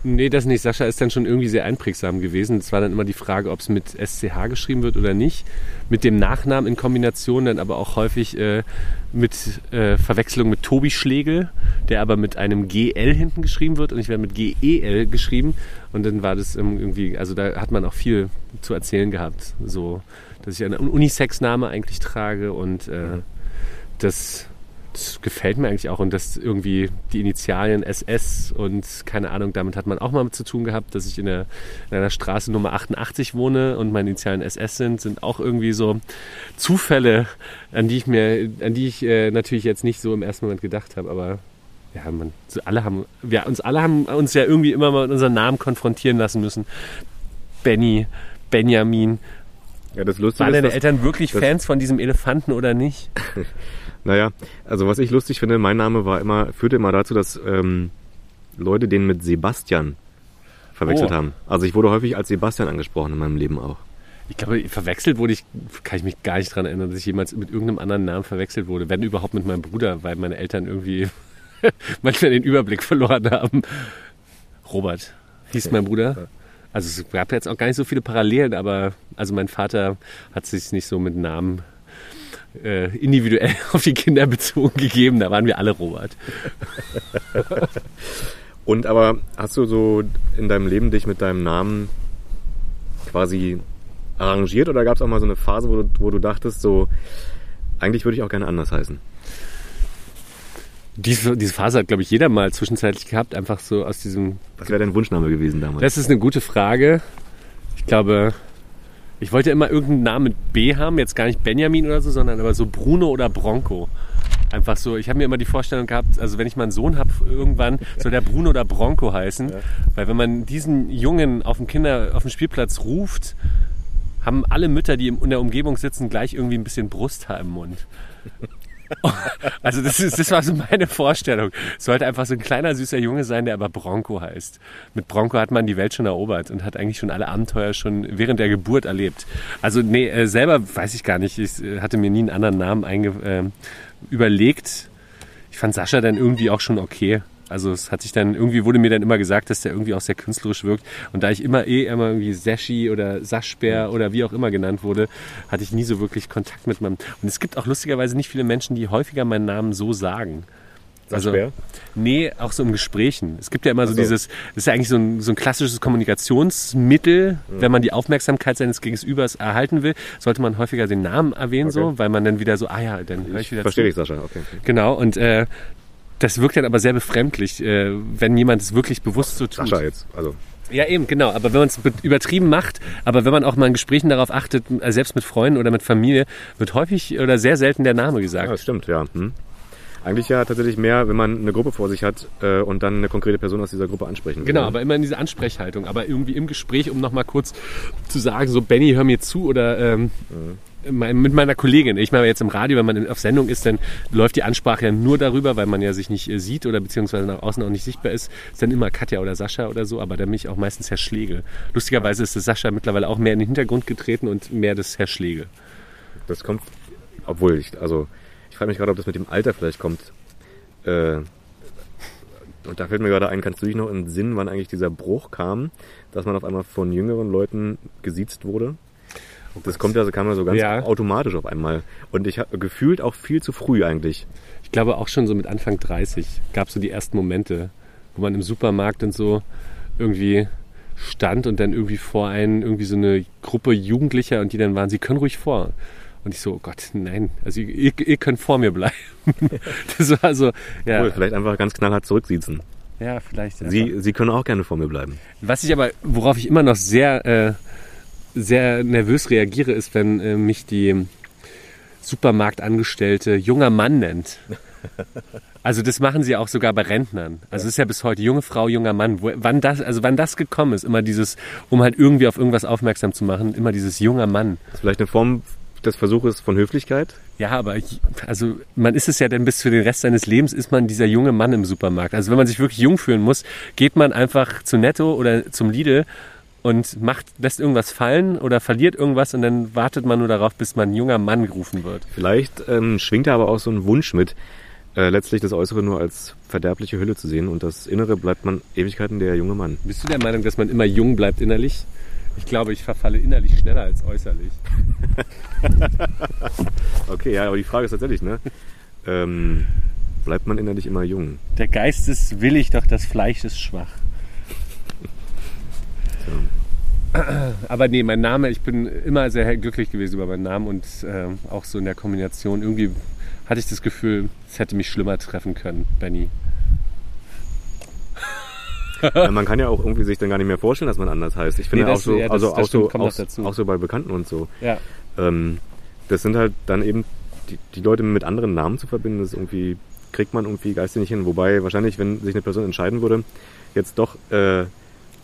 Nee, das nicht. Sascha ist dann schon irgendwie sehr einprägsam gewesen. Es war dann immer die Frage, ob es mit SCH geschrieben wird oder nicht. Mit dem Nachnamen in Kombination dann aber auch häufig äh, mit äh, Verwechslung mit Tobi Schlegel, der aber mit einem GL hinten geschrieben wird und ich werde mit GEL geschrieben. Und dann war das irgendwie, also da hat man auch viel zu erzählen gehabt. So, dass ich einen Unisex-Name eigentlich trage und äh, das das gefällt mir eigentlich auch und dass irgendwie die Initialien SS und keine Ahnung, damit hat man auch mal zu tun gehabt, dass ich in, der, in einer Straße Nummer 88 wohne und meine Initialien SS sind, sind auch irgendwie so Zufälle, an die ich mir, an die ich äh, natürlich jetzt nicht so im ersten Moment gedacht habe, aber ja, man, alle haben, wir uns alle haben uns ja irgendwie immer mal mit unseren Namen konfrontieren lassen müssen. Benny, Benjamin. Ja, das Lustige Waren deine Eltern wirklich Fans von diesem Elefanten oder nicht? Naja, also was ich lustig finde, mein Name war immer, führte immer dazu, dass ähm, Leute den mit Sebastian verwechselt oh. haben. Also ich wurde häufig als Sebastian angesprochen in meinem Leben auch. Ich glaube, verwechselt wurde ich, kann ich mich gar nicht daran erinnern, dass ich jemals mit irgendeinem anderen Namen verwechselt wurde. Wenn überhaupt mit meinem Bruder, weil meine Eltern irgendwie manchmal den Überblick verloren haben. Robert hieß mein Bruder. Also es gab jetzt auch gar nicht so viele Parallelen, aber also mein Vater hat sich nicht so mit Namen äh, individuell auf die Kinder bezogen gegeben. Da waren wir alle Robert. Und aber hast du so in deinem Leben dich mit deinem Namen quasi arrangiert oder gab es auch mal so eine Phase, wo du, wo du dachtest, so, eigentlich würde ich auch gerne anders heißen? Diese, diese Phase hat, glaube ich, jeder mal zwischenzeitlich gehabt, einfach so aus diesem. Was wäre dein Wunschname gewesen damals? Das ist eine gute Frage. Ich glaube, ich wollte immer irgendeinen Namen mit B haben, jetzt gar nicht Benjamin oder so, sondern aber so Bruno oder Bronco. Einfach so, ich habe mir immer die Vorstellung gehabt, also wenn ich mal einen Sohn habe irgendwann, soll der Bruno oder Bronco heißen. Ja. Weil wenn man diesen Jungen auf dem Kinder, auf dem Spielplatz ruft, haben alle Mütter, die in der Umgebung sitzen, gleich irgendwie ein bisschen Brusthaar im Mund. Also das, ist, das war so meine Vorstellung. Sollte einfach so ein kleiner, süßer Junge sein, der aber Bronco heißt. Mit Bronco hat man die Welt schon erobert und hat eigentlich schon alle Abenteuer schon während der Geburt erlebt. Also nee, äh, selber weiß ich gar nicht. Ich äh, hatte mir nie einen anderen Namen einge äh, überlegt. Ich fand Sascha dann irgendwie auch schon okay. Also es hat sich dann, irgendwie wurde mir dann immer gesagt, dass der irgendwie auch sehr künstlerisch wirkt. Und da ich immer eh immer irgendwie Seshi oder Saschbär oder wie auch immer genannt wurde, hatte ich nie so wirklich Kontakt mit meinem. Und es gibt auch lustigerweise nicht viele Menschen, die häufiger meinen Namen so sagen. Also, nee, auch so im Gesprächen. Es gibt ja immer so, so, dieses, das ist ja eigentlich so ein, so ein klassisches Kommunikationsmittel, mhm. wenn man die Aufmerksamkeit seines Gegenübers erhalten will, sollte man häufiger den Namen erwähnen, okay. so, weil man dann wieder so, ah ja, dann höre ich wieder Verstehe ich, Sascha, okay. Genau, und äh, das wirkt dann aber sehr befremdlich, äh, wenn jemand es wirklich bewusst so tut. Sascha jetzt, also. Ja, eben, genau. Aber wenn man es übertrieben macht, aber wenn man auch mal in Gesprächen darauf achtet, äh, selbst mit Freunden oder mit Familie, wird häufig oder sehr selten der Name gesagt. Ja, das stimmt, ja. Hm. Eigentlich ja tatsächlich mehr, wenn man eine Gruppe vor sich hat äh, und dann eine konkrete Person aus dieser Gruppe ansprechen will. Genau, aber immer in diese Ansprechhaltung. Aber irgendwie im Gespräch, um nochmal kurz zu sagen, so Benny, hör mir zu oder ähm, mhm mit meiner Kollegin. Ich meine, jetzt im Radio, wenn man auf Sendung ist, dann läuft die Ansprache ja nur darüber, weil man ja sich nicht äh, sieht oder beziehungsweise nach außen auch nicht sichtbar ist. Ist dann immer Katja oder Sascha oder so, aber dann bin ich auch meistens Herr Schlegel. Lustigerweise ist Sascha mittlerweile auch mehr in den Hintergrund getreten und mehr das Herr Schlegel. Das kommt, obwohl ich, also ich frage mich gerade, ob das mit dem Alter vielleicht kommt. Äh, und da fällt mir gerade ein, kannst du dich noch in den Sinn, wann eigentlich dieser Bruch kam, dass man auf einmal von jüngeren Leuten gesiezt wurde? Das kommt also, kam ja so ganz ja. automatisch auf einmal. Und ich habe gefühlt auch viel zu früh eigentlich. Ich glaube auch schon so mit Anfang 30 gab es so die ersten Momente, wo man im Supermarkt und so irgendwie stand und dann irgendwie vor einen irgendwie so eine Gruppe Jugendlicher und die dann waren, sie können ruhig vor. Und ich so, oh Gott, nein, also ihr, ihr könnt vor mir bleiben. das war so, ja. Cool, vielleicht einfach ganz knallhart zurücksiezen. Ja, vielleicht. Sie, Sie können auch gerne vor mir bleiben. Was ich aber, worauf ich immer noch sehr äh, sehr nervös reagiere, ist, wenn äh, mich die Supermarktangestellte junger Mann nennt. Also das machen sie auch sogar bei Rentnern. Also es ist ja bis heute junge Frau, junger Mann. Wo, wann das, also wann das gekommen ist, immer dieses, um halt irgendwie auf irgendwas aufmerksam zu machen, immer dieses junger Mann. Das ist vielleicht eine Form des Versuches von Höflichkeit? Ja, aber ich, also man ist es ja dann bis für den Rest seines Lebens ist man dieser junge Mann im Supermarkt. Also wenn man sich wirklich jung fühlen muss, geht man einfach zu Netto oder zum Lidl und macht, lässt irgendwas fallen oder verliert irgendwas und dann wartet man nur darauf, bis man ein junger Mann gerufen wird. Vielleicht ähm, schwingt da aber auch so ein Wunsch mit, äh, letztlich das Äußere nur als verderbliche Hülle zu sehen und das Innere bleibt man Ewigkeiten der junge Mann. Bist du der Meinung, dass man immer jung bleibt innerlich? Ich glaube, ich verfalle innerlich schneller als äußerlich. okay, ja, aber die Frage ist tatsächlich, ne? Ähm, bleibt man innerlich immer jung? Der Geist ist willig, doch das Fleisch ist schwach. Aber nee, mein Name, ich bin immer sehr glücklich gewesen über meinen Namen und äh, auch so in der Kombination. Irgendwie hatte ich das Gefühl, es hätte mich schlimmer treffen können, Benny. Ja, man kann ja auch irgendwie sich dann gar nicht mehr vorstellen, dass man anders heißt. Ich finde nee, das, auch so, ja, das, also auch, so auch, auch, so bei Bekannten und so. Ja. Ähm, das sind halt dann eben die, die, Leute mit anderen Namen zu verbinden, das irgendwie kriegt man irgendwie geistig nicht hin. Wobei wahrscheinlich, wenn sich eine Person entscheiden würde, jetzt doch äh,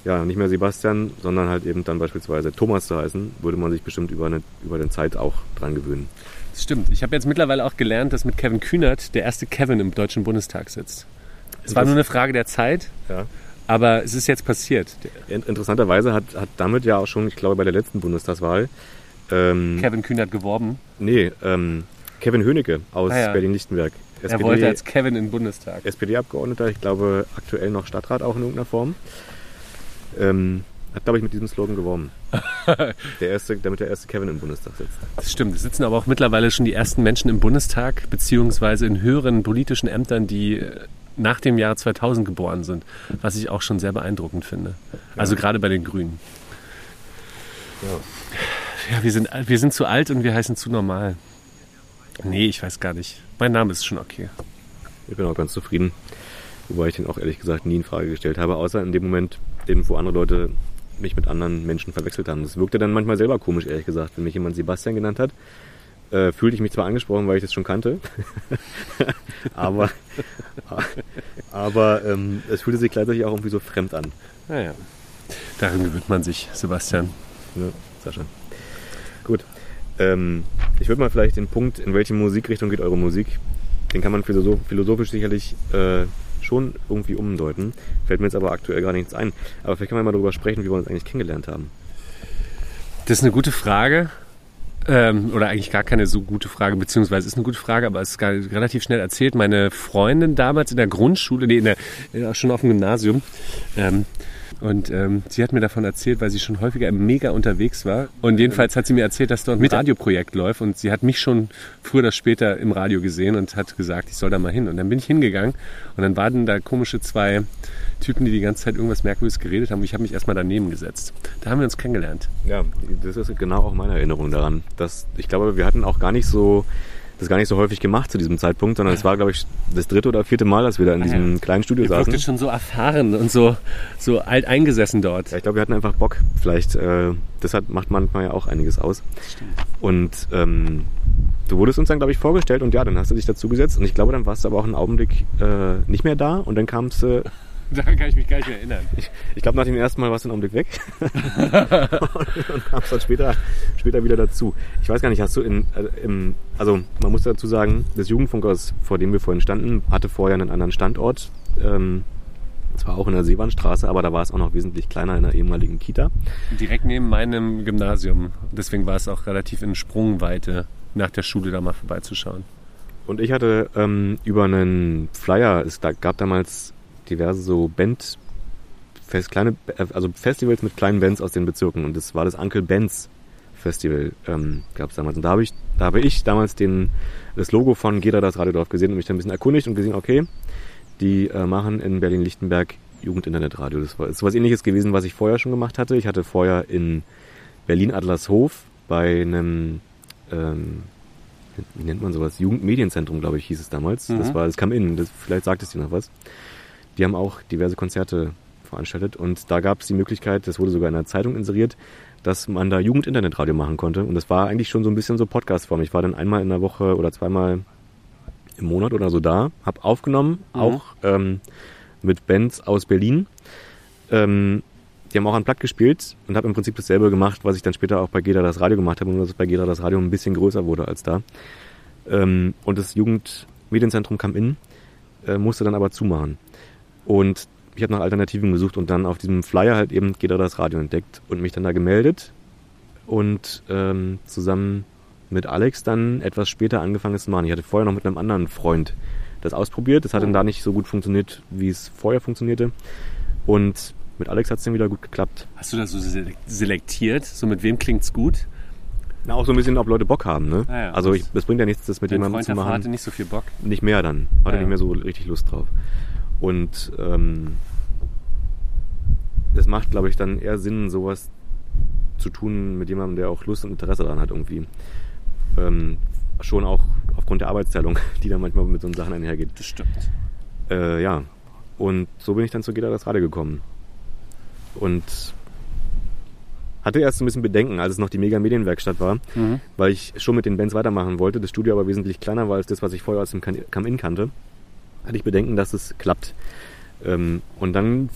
ja, nicht mehr Sebastian, sondern halt eben dann beispielsweise Thomas zu heißen, würde man sich bestimmt über, eine, über den Zeit auch dran gewöhnen. Das stimmt. Ich habe jetzt mittlerweile auch gelernt, dass mit Kevin Kühnert der erste Kevin im Deutschen Bundestag sitzt. Es war nur eine Frage der Zeit, ja. aber es ist jetzt passiert. Interessanterweise hat, hat damit ja auch schon, ich glaube, bei der letzten Bundestagswahl ähm, Kevin Kühnert geworben. Nee, ähm, Kevin Höhnecke aus ah, ja. Berlin-Lichtenberg. Er wollte als Kevin in den Bundestag. SPD-Abgeordneter, ich glaube aktuell noch Stadtrat auch in irgendeiner Form. Ähm, hat, glaube ich, mit diesem Slogan geworben. der erste, damit der erste Kevin im Bundestag sitzt. Das stimmt. Es sitzen aber auch mittlerweile schon die ersten Menschen im Bundestag, beziehungsweise in höheren politischen Ämtern, die äh, nach dem Jahr 2000 geboren sind, was ich auch schon sehr beeindruckend finde. Also ja. gerade bei den Grünen. Ja. Ja, wir sind, wir sind zu alt und wir heißen zu normal. Nee, ich weiß gar nicht. Mein Name ist schon okay. Ich bin auch ganz zufrieden. Wobei ich den auch ehrlich gesagt nie in Frage gestellt habe, außer in dem Moment, den, wo andere Leute mich mit anderen Menschen verwechselt haben. Das wirkte dann manchmal selber komisch, ehrlich gesagt. Wenn mich jemand Sebastian genannt hat, äh, fühlte ich mich zwar angesprochen, weil ich das schon kannte, aber, aber ähm, es fühlte sich gleichzeitig auch irgendwie so fremd an. Naja, darin gewöhnt man sich, Sebastian. Ja, Sascha. Gut. Ähm, ich würde mal vielleicht den Punkt, in welche Musikrichtung geht eure Musik, den kann man philosophisch sicherlich äh, schon irgendwie umdeuten. Fällt mir jetzt aber aktuell gar nichts ein. Aber vielleicht kann man mal darüber sprechen, wie wir uns eigentlich kennengelernt haben. Das ist eine gute Frage. Ähm, oder eigentlich gar keine so gute Frage, beziehungsweise ist eine gute Frage, aber es ist relativ schnell erzählt. Meine Freundin damals in der Grundschule, nee, in der, schon auf dem Gymnasium, ähm, und ähm, sie hat mir davon erzählt, weil sie schon häufiger im Mega unterwegs war. Und jedenfalls hat sie mir erzählt, dass dort ein Radioprojekt läuft. Und sie hat mich schon früher oder später im Radio gesehen und hat gesagt, ich soll da mal hin. Und dann bin ich hingegangen. Und dann waren da komische zwei Typen, die die ganze Zeit irgendwas Merkwürdiges geredet haben. Und ich habe mich erstmal daneben gesetzt. Da haben wir uns kennengelernt. Ja, das ist genau auch meine Erinnerung daran. Dass, ich glaube, wir hatten auch gar nicht so das gar nicht so häufig gemacht zu diesem Zeitpunkt, sondern es war, glaube ich, das dritte oder vierte Mal, dass wir da in diesem kleinen Studio wir saßen. Wir schon so erfahren und so, so alt eingesessen dort. Ja, ich glaube, wir hatten einfach Bock. Vielleicht, äh, das hat, macht manchmal ja auch einiges aus. Stimmt. Und ähm, du wurdest uns dann, glaube ich, vorgestellt und ja, dann hast du dich dazu gesetzt und ich glaube, dann warst du aber auch einen Augenblick äh, nicht mehr da und dann kamst du... Daran kann ich mich gar nicht mehr erinnern. Ich, ich glaube, nach dem ersten Mal warst du einen Augenblick weg. und kamst dann später, später wieder dazu. Ich weiß gar nicht, hast du in, äh, im, also man muss dazu sagen, das Jugendfunkhaus, vor dem wir vorhin standen, hatte vorher einen anderen Standort. Ähm, zwar auch in der Seewandstraße, aber da war es auch noch wesentlich kleiner in der ehemaligen Kita. Direkt neben meinem Gymnasium. Deswegen war es auch relativ in Sprungweite, nach der Schule da mal vorbeizuschauen. Und ich hatte ähm, über einen Flyer, es da, gab damals diverse so Band, fest, kleine, also Festivals mit kleinen Bands aus den Bezirken. Und das war das Uncle Benz Festival, ähm, gab es damals. Und da habe ich, da habe ich damals den, das Logo von Geda das Radiodorf gesehen und mich dann ein bisschen erkundigt und gesehen, okay, die äh, machen in Berlin-Lichtenberg Jugendinternetradio. Das war, war was ähnliches gewesen, was ich vorher schon gemacht hatte. Ich hatte vorher in Berlin-Adlershof bei einem, ähm, wie nennt man sowas? Jugendmedienzentrum, glaube ich, hieß es damals. Mhm. Das war, das kam in, das, vielleicht sagt es dir noch was. Die haben auch diverse Konzerte veranstaltet und da gab es die Möglichkeit, das wurde sogar in der Zeitung inseriert, dass man da Jugend-Internetradio machen konnte. Und das war eigentlich schon so ein bisschen so Podcast-Form. Ich war dann einmal in der Woche oder zweimal im Monat oder so da, habe aufgenommen, mhm. auch ähm, mit Bands aus Berlin. Ähm, die haben auch ein Platt gespielt und habe im Prinzip dasselbe gemacht, was ich dann später auch bei Geda das Radio gemacht habe, nur dass bei Geda das Radio ein bisschen größer wurde als da. Ähm, und das Jugendmedienzentrum kam in, äh, musste dann aber zumachen. Und ich habe nach Alternativen gesucht und dann auf diesem Flyer halt eben geht er das Radio entdeckt und mich dann da gemeldet und ähm, zusammen mit Alex dann etwas später angefangen zu machen. Ich hatte vorher noch mit einem anderen Freund das ausprobiert. Das hat dann da nicht so gut funktioniert, wie es vorher funktionionierte. Und mit Alex hat es dann wieder gut geklappt. Hast du das so selektiert? So mit wem klingt's gut? Na, auch so ein bisschen, ob Leute Bock haben, ne? Ah ja, also es bringt ja nichts, das mit jemandem Freund zu machen. hatte nicht so viel Bock. Nicht mehr dann. Hatte Ah ja. nicht mehr so richtig Lust drauf. Und ähm, es macht, glaube ich, dann eher Sinn, sowas zu tun mit jemandem, der auch Lust und Interesse daran hat irgendwie. Ähm, schon auch aufgrund der Arbeitsteilung, die da manchmal mit so Sachen einhergeht. Das stimmt. Äh, ja. Und so bin ich dann zu Geda das Radio gekommen. Und hatte erst ein bisschen Bedenken, als es noch die Mega Medienwerkstatt war, Mhm. weil ich schon mit den Bands weitermachen wollte, das Studio aber wesentlich kleiner war als das, was ich vorher aus dem Come-In kannte, hatte ich Bedenken, dass es klappt. Ähm, und dann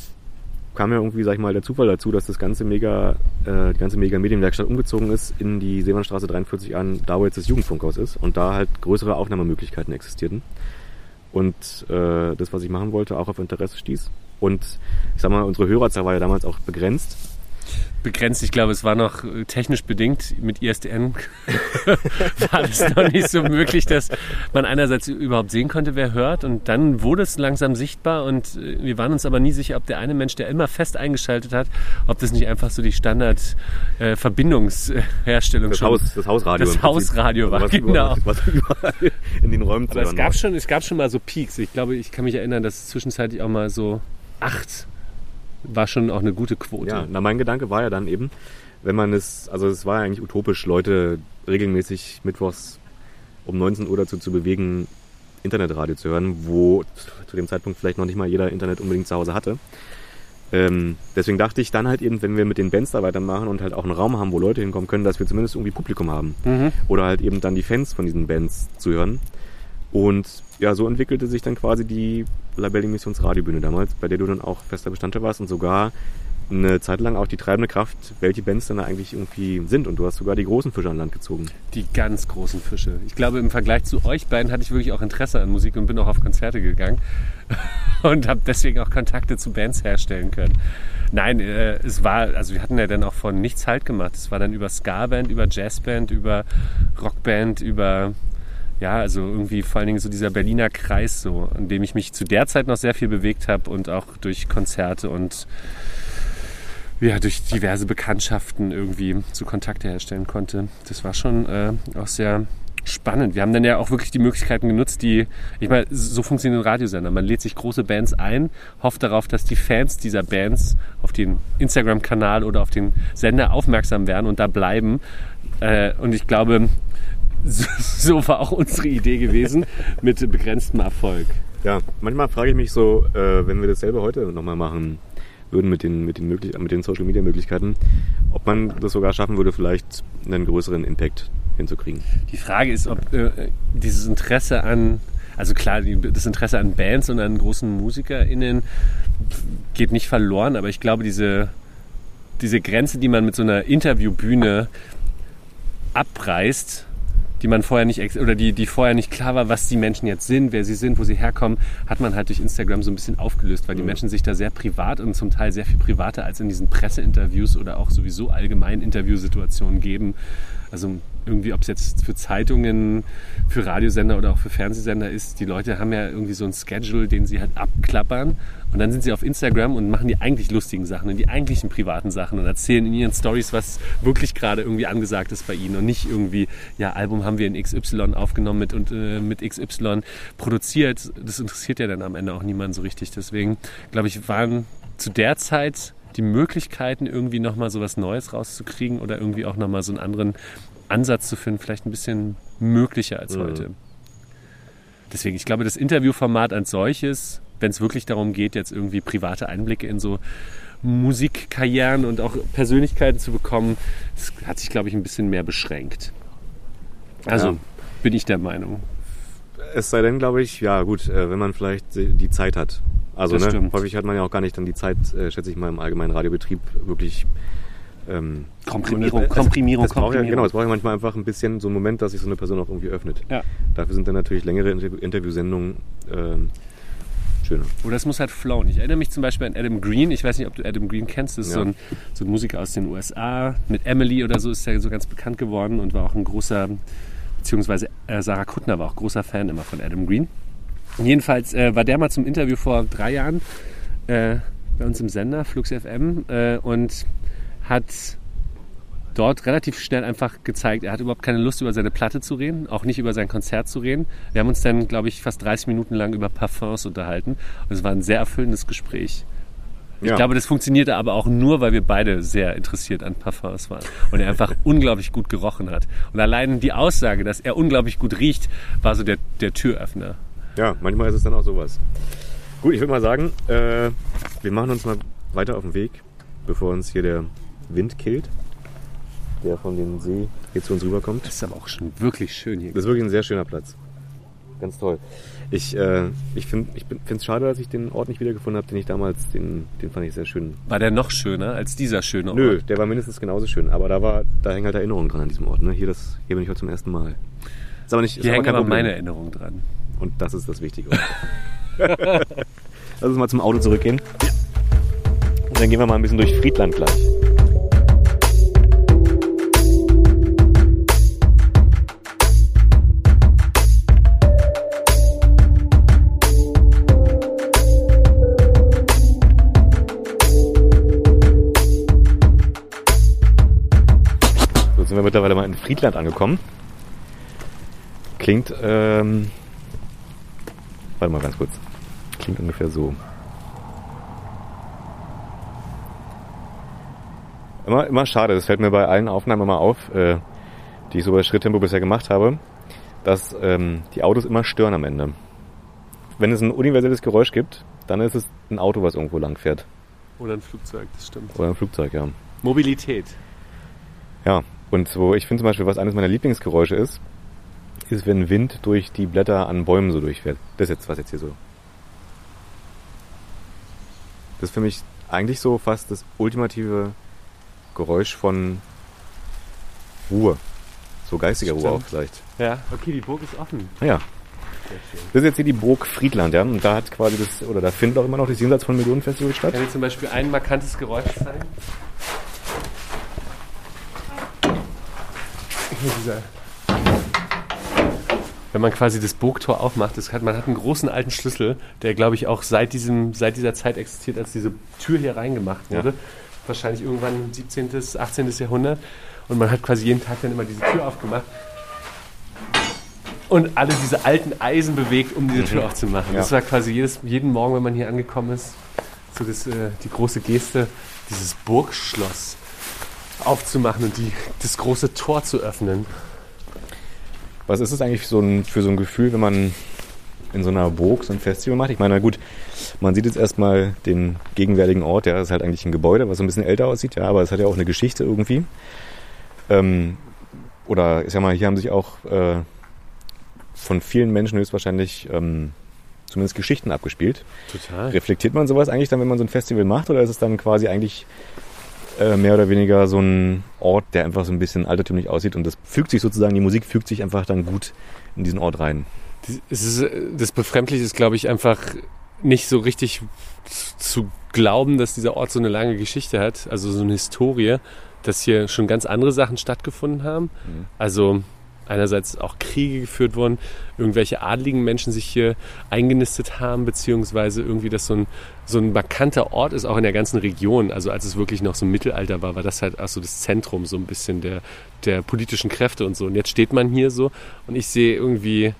kam ja irgendwie, sag ich mal, der Zufall dazu, dass das ganze Mega, äh, die ganze Mega Medienwerkstatt umgezogen ist in die Seemannstraße 43 an, da wo jetzt das Jugendfunkhaus ist und da halt größere Aufnahmemöglichkeiten existierten. Und äh, das, was ich machen wollte, auch auf Interesse stieß. Und ich sag mal, unsere Hörerzahl war ja damals auch begrenzt. Begrenzt, ich glaube, es war noch äh, technisch bedingt. Mit ISDN war es noch nicht so möglich, dass man einerseits überhaupt sehen konnte, wer hört. Und dann wurde es langsam sichtbar. Und äh, wir waren uns aber nie sicher, ob der eine Mensch, der immer fest eingeschaltet hat, ob das nicht einfach so die Standard-Verbindungsherstellung Das, schon Haus, das Hausradio. das. Hausradio war, was genau. Was überall in den Räumen Aber es gab, war. schon, es gab schon mal so Peaks. Ich glaube, ich kann mich erinnern, dass es zwischenzeitlich auch mal so acht war schon auch eine gute Quote. Ja, na, mein Gedanke war ja dann eben, wenn man es, also es war eigentlich utopisch, Leute regelmäßig mittwochs um 19 Uhr dazu zu bewegen, Internetradio zu hören, wo zu dem Zeitpunkt vielleicht noch nicht mal jeder Internet unbedingt zu Hause hatte. Ähm, deswegen dachte ich dann halt eben, wenn wir mit den Bands da weitermachen und halt auch einen Raum haben, wo Leute hinkommen können, dass wir zumindest irgendwie Publikum haben. Mhm. Oder halt eben dann die Fans von diesen Bands zu hören. Und ja, so entwickelte sich dann quasi die Labelli Missions Radiobühne damals, bei der du dann auch fester Bestandteil warst und sogar eine Zeit lang auch die treibende Kraft, welche Bands dann da eigentlich irgendwie sind. Und du hast sogar die großen Fische an Land gezogen. Die ganz großen Fische. Ich glaube, im Vergleich zu euch beiden hatte ich wirklich auch Interesse an Musik und bin auch auf Konzerte gegangen und habe deswegen auch Kontakte zu Bands herstellen können. Nein, äh, es war, also wir hatten ja dann auch von nichts halt gemacht. Es war dann über Ska-Band, über Jazzband, über Rockband, über ja, also irgendwie vor allen Dingen so dieser Berliner Kreis, so, in dem ich mich zu der Zeit noch sehr viel bewegt habe und auch durch Konzerte und ja, durch diverse Bekanntschaften irgendwie zu Kontakte herstellen konnte. Das war schon äh, auch sehr spannend. Wir haben dann ja auch wirklich die Möglichkeiten genutzt, die, ich meine, so funktionieren Radiosender. Man lädt sich große Bands ein, hofft darauf, dass die Fans dieser Bands auf den Instagram-Kanal oder auf den Sender aufmerksam werden und da bleiben. Äh, und ich glaube, so, so war auch unsere Idee gewesen mit begrenztem Erfolg. Ja, manchmal frage ich mich so, äh, wenn wir dasselbe heute nochmal machen würden mit den, mit den, möglich mit den Social Media Möglichkeiten, ob man das sogar schaffen würde, vielleicht einen größeren Impact hinzukriegen. Die Frage ist, ob äh, dieses Interesse an, also klar, die, das Interesse an Bands und an großen MusikerInnen geht nicht verloren, aber ich glaube, diese, diese Grenze, die man mit so einer Interviewbühne abreißt, die man vorher nicht oder die, die vorher nicht klar war, was die Menschen jetzt sind, wer sie sind, wo sie herkommen, hat man halt durch Instagram so ein bisschen aufgelöst, weil die Menschen sich da sehr privat und zum Teil sehr viel privater als in diesen Presseinterviews oder auch sowieso allgemein Interviewsituationen geben. Also irgendwie, ob es jetzt für Zeitungen, für Radiosender oder auch für Fernsehsender ist, die Leute haben ja irgendwie so ein Schedule, den sie halt abklappern und dann sind sie auf Instagram und machen die eigentlich lustigen Sachen und die eigentlichen privaten Sachen und erzählen in ihren Stories, was wirklich gerade irgendwie angesagt ist bei ihnen und nicht irgendwie, ja, Album haben wir in XY aufgenommen mit und äh, mit XY produziert. Das interessiert ja dann am Ende auch niemanden so richtig. Deswegen, glaube ich, waren zu der Zeit die Möglichkeiten, irgendwie nochmal so was Neues rauszukriegen oder irgendwie auch nochmal so einen anderen Ansatz zu finden, vielleicht ein bisschen möglicher als mhm. heute. Deswegen, ich glaube, das Interviewformat als solches, wenn es wirklich darum geht, jetzt irgendwie private Einblicke in so Musikkarrieren und auch Persönlichkeiten zu bekommen, das hat sich, glaube ich, ein bisschen mehr beschränkt. Also ja. bin ich der Meinung. Es sei denn, glaube ich, ja gut, äh, wenn man vielleicht die Zeit hat. Also ne, häufig hat man ja auch gar nicht dann die Zeit, äh, schätze ich mal, im allgemeinen Radiobetrieb wirklich ähm, Komprimierung, das, Komprimierung, das Komprimierung. Ja, genau, es braucht ja manchmal einfach ein bisschen so einen Moment, dass sich so eine Person auch irgendwie öffnet. Ja. Dafür sind dann natürlich längere Interviewsendungen ähm, schöner. Oder es muss halt flowen. Ich erinnere mich zum Beispiel an Adam Green. Ich weiß nicht, ob du Adam Green kennst. Das ist ja. so, ein, so ein Musiker aus den USA. Mit Emily oder so ist er so ganz bekannt geworden und war auch ein großer, beziehungsweise äh, Sarah Kuttner war auch großer Fan immer von Adam Green. Jedenfalls äh, war der mal zum Interview vor drei Jahren äh, bei uns im Sender, Flux FM, äh, und hat dort relativ schnell einfach gezeigt, er hat überhaupt keine Lust, über seine Platte zu reden, auch nicht über sein Konzert zu reden. Wir haben uns dann, glaube ich, fast 30 Minuten lang über Parfums unterhalten und es war ein sehr erfüllendes Gespräch. Ich ja. glaube, das funktionierte aber auch nur, weil wir beide sehr interessiert an Parfums waren und er einfach unglaublich gut gerochen hat. Und allein die Aussage, dass er unglaublich gut riecht, war so der, der Türöffner. Ja, manchmal ist es dann auch sowas. Gut, ich würde mal sagen, äh, wir machen uns mal weiter auf den Weg, bevor uns hier der Wind killt, der von dem See hier zu uns rüberkommt. Das ist aber auch schon wirklich schön hier. Das ist wirklich ein sehr schöner Platz. Ganz toll. Ich, äh, ich finde es schade, dass ich den Ort nicht wiedergefunden habe, den ich damals, den, den fand ich sehr schön. War der noch schöner als dieser schöne Ort? Nö, der war mindestens genauso schön. Aber da war, da hängen halt Erinnerungen dran an diesem Ort. Ne? Hier, das, hier bin ich heute zum ersten Mal. Ist aber nicht, hier ist hängen aber meine Erinnerungen dran. Und das ist das Wichtige. Lass uns mal zum Auto zurückgehen. Und dann gehen wir mal ein bisschen durch Friedland gleich. Wir mittlerweile mal in Friedland angekommen. Klingt, ähm, warte mal ganz kurz. Klingt ungefähr so. Immer, immer schade, das fällt mir bei allen Aufnahmen immer auf, äh, die ich so bei Schritttempo bisher gemacht habe, dass ähm, die Autos immer stören am Ende. Wenn es ein universelles Geräusch gibt, dann ist es ein Auto, was irgendwo lang fährt. Oder ein Flugzeug, das stimmt. Oder ein Flugzeug, ja. Mobilität. Ja, und so, ich finde zum Beispiel, was eines meiner Lieblingsgeräusche ist, ist, wenn Wind durch die Blätter an Bäumen so durchfährt. Das ist jetzt, was jetzt hier so. Das ist für mich eigentlich so fast das ultimative Geräusch von Ruhe. So geistiger Ruhe auch vielleicht. Ja, okay, die Burg ist offen. Ja. Das ist jetzt hier die Burg Friedland, ja. Und da hat quasi das, oder da findet auch immer noch das Jenseits von Millionen Festival statt. Kann ich zum Beispiel ein markantes Geräusch zeigen? Hier dieser wenn man quasi das Burgtor aufmacht, das hat, man hat einen großen alten Schlüssel, der glaube ich auch seit, diesem, seit dieser Zeit existiert, als diese Tür hier reingemacht wurde. Ja. Wahrscheinlich irgendwann im 17., 18. Jahrhundert. Und man hat quasi jeden Tag dann immer diese Tür aufgemacht und alle diese alten Eisen bewegt, um diese Tür mhm. aufzumachen. Ja. Das war quasi jedes, jeden Morgen, wenn man hier angekommen ist, so das, äh, die große Geste, dieses Burgschloss aufzumachen und die, das große Tor zu öffnen. Was ist es eigentlich so ein, für so ein Gefühl, wenn man in so einer Burg so ein Festival macht? Ich meine, na gut, man sieht jetzt erstmal den gegenwärtigen Ort, ja, das ist halt eigentlich ein Gebäude, was so ein bisschen älter aussieht, ja, aber es hat ja auch eine Geschichte irgendwie. Ähm, oder ich sag mal, hier haben sich auch äh, von vielen Menschen höchstwahrscheinlich ähm, zumindest Geschichten abgespielt. Total. Reflektiert man sowas eigentlich dann, wenn man so ein Festival macht, oder ist es dann quasi eigentlich äh, mehr oder weniger so ein Ort, der einfach so ein bisschen altertümlich aussieht und das fügt sich sozusagen, die Musik fügt sich einfach dann gut in diesen Ort rein? Das, ist, das Befremdliche ist, glaube ich, einfach nicht so richtig zu glauben, dass dieser Ort so eine lange Geschichte hat, also so eine Historie, dass hier schon ganz andere Sachen stattgefunden haben. Mhm. Also einerseits auch Kriege geführt wurden, irgendwelche adligen Menschen sich hier eingenistet haben, beziehungsweise irgendwie das so ein, so ein markanter Ort ist, auch in der ganzen Region. Also als es wirklich noch so ein Mittelalter war, war das halt auch so das Zentrum so ein bisschen der, der politischen Kräfte und so. Und jetzt steht man hier so und ich sehe irgendwie,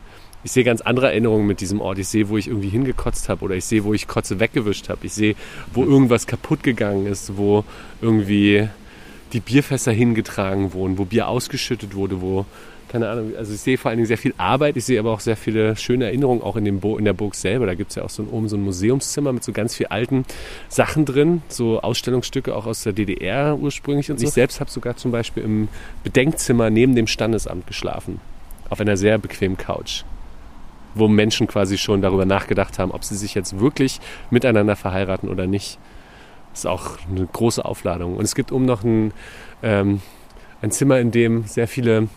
ich sehe ganz andere Erinnerungen mit diesem Ort. Ich sehe, wo ich irgendwie hingekotzt habe oder ich sehe, wo ich Kotze weggewischt habe. Ich sehe, wo irgendwas kaputt gegangen ist, wo irgendwie die Bierfässer hingetragen wurden, wo Bier ausgeschüttet wurde, wo keine Ahnung, also ich sehe vor allen Dingen sehr viel Arbeit, ich sehe aber auch sehr viele schöne Erinnerungen auch in, dem Bo in der Burg selber. Da gibt es ja auch so ein, oben so ein Museumszimmer mit so ganz viel alten Sachen drin, so Ausstellungsstücke auch aus der DDR ursprünglich und so. Ich selbst habe sogar zum Beispiel im Bedenkzimmer neben dem Standesamt geschlafen, auf einer sehr bequemen Couch wo Menschen quasi schon darüber nachgedacht haben, ob sie sich jetzt wirklich miteinander verheiraten oder nicht. Das ist auch eine große Aufladung. Und es gibt oben noch ein, ähm, ein Zimmer, in dem sehr viele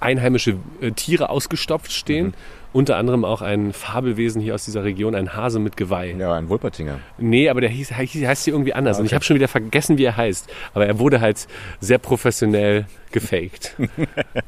einheimische äh, Tiere ausgestopft stehen. Mhm. Unter anderem auch ein Fabelwesen hier aus dieser Region, ein Hase mit Geweih. Ja, ein Wolpertinger. Nee, aber der hieß, heißt hier irgendwie anders. Okay. Und ich habe schon wieder vergessen, wie er heißt. Aber er wurde halt sehr professionell gefaked.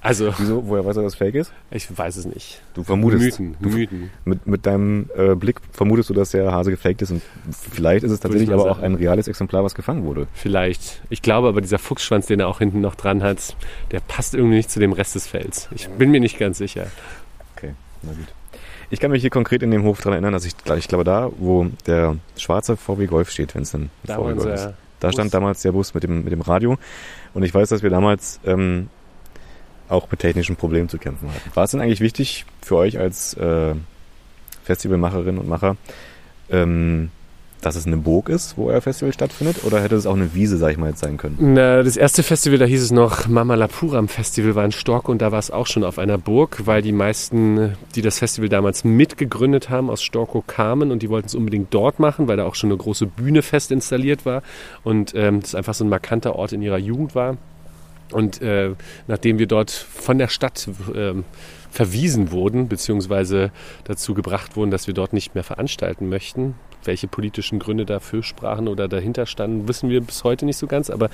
Also. Wieso? Woher weiß er, dass es fake ist? Ich weiß es nicht. Du vermutest. Mythen. Du, Mythen. Mit, mit deinem äh, Blick vermutest du, dass der Hase gefaked ist. Und vielleicht ist es tatsächlich aber auch ein reales Exemplar, was gefangen wurde. Vielleicht. Ich glaube aber, dieser Fuchsschwanz, den er auch hinten noch dran hat, der passt irgendwie nicht zu dem Rest des Fells. Ich bin mir nicht ganz sicher. Na gut. Ich kann mich hier konkret in dem Hof daran erinnern, dass ich, ich glaube, da, wo der schwarze VW Golf steht, wenn es dann da VW Golf ist. Da Bus. stand damals der Bus mit dem, mit dem Radio. Und ich weiß, dass wir damals ähm, auch mit technischen Problemen zu kämpfen hatten. War es denn eigentlich wichtig für euch als äh, Festivalmacherinnen und Macher, ähm, dass es eine Burg ist, wo euer Festival stattfindet? Oder hätte es auch eine Wiese, sag ich mal, jetzt sein können? Na, das erste Festival, da hieß es noch Mama Lapuram Festival, war in Stork und da war es auch schon auf einer Burg, weil die meisten, die das Festival damals mitgegründet haben, aus Storkow kamen und die wollten es unbedingt dort machen, weil da auch schon eine große Bühne fest installiert war und ähm, das einfach so ein markanter Ort in ihrer Jugend war. Und äh, nachdem wir dort von der Stadt äh, verwiesen wurden, beziehungsweise dazu gebracht wurden, dass wir dort nicht mehr veranstalten möchten, welche politischen Gründe dafür sprachen oder dahinter standen, wissen wir bis heute nicht so ganz. Aber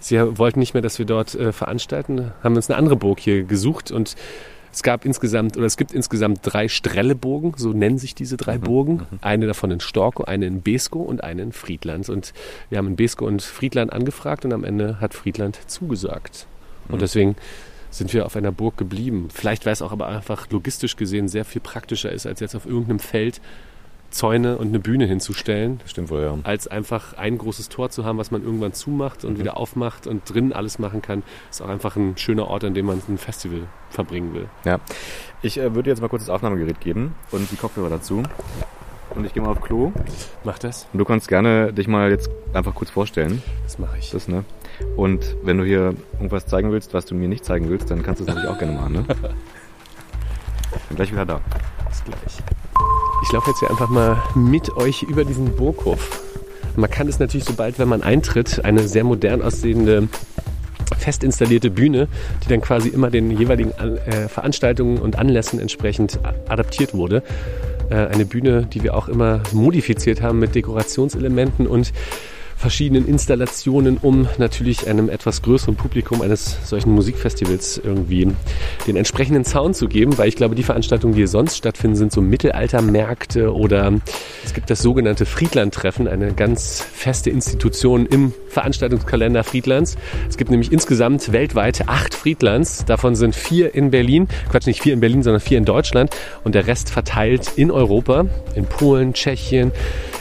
sie wollten nicht mehr, dass wir dort äh, veranstalten, haben uns eine andere Burg hier gesucht und es gab insgesamt, oder es gibt insgesamt drei Strelleburgen, so nennen sich diese drei mhm. Burgen. Mhm. Eine davon in Storkow, eine in Besko und eine in Friedland. Und wir haben in Besko und Friedland angefragt und am Ende hat Friedland zugesagt. Mhm. Und deswegen sind wir auf einer Burg geblieben. Vielleicht, weil es auch aber einfach logistisch gesehen sehr viel praktischer ist, als jetzt auf irgendeinem Feld Zäune und eine Bühne hinzustellen. Stimmt wohl, ja. Als einfach ein großes Tor zu haben, was man irgendwann zumacht und mhm. wieder aufmacht und drinnen alles machen kann, ist auch einfach ein schöner Ort, an dem man ein Festival verbringen will. Ja. Ich äh, würde jetzt mal kurz das Aufnahmegerät geben und die Kopfhörer dazu. Und ich gehe mal auf Klo. Mach das. Und du kannst gerne dich mal jetzt einfach kurz vorstellen. Das mache ich. Das, ne? Und wenn du hier irgendwas zeigen willst, was du mir nicht zeigen willst, dann kannst du es natürlich auch gerne machen, ne? Bin gleich wieder da. Bis gleich. Ich laufe jetzt hier einfach mal mit euch über diesen Burghof. Man kann es natürlich, sobald, wenn man eintritt, eine sehr modern aussehende fest installierte Bühne, die dann quasi immer den jeweiligen äh, Veranstaltungen und Anlässen entsprechend adaptiert wurde. Äh, eine Bühne, die wir auch immer modifiziert haben mit Dekorationselementen und verschiedenen Installationen, um natürlich einem etwas größeren Publikum eines solchen Musikfestivals irgendwie den entsprechenden Sound zu geben, weil ich glaube, die Veranstaltungen, die hier sonst stattfinden, sind so Mittelaltermärkte oder es gibt das sogenannte Friedland-Treffen, eine ganz feste Institution im Veranstaltungskalender Friedlands. Es gibt nämlich insgesamt weltweit acht Friedlands, davon sind vier in Berlin, Quatsch, nicht vier in Berlin, sondern vier in Deutschland. Und der Rest verteilt in Europa, in Polen, Tschechien,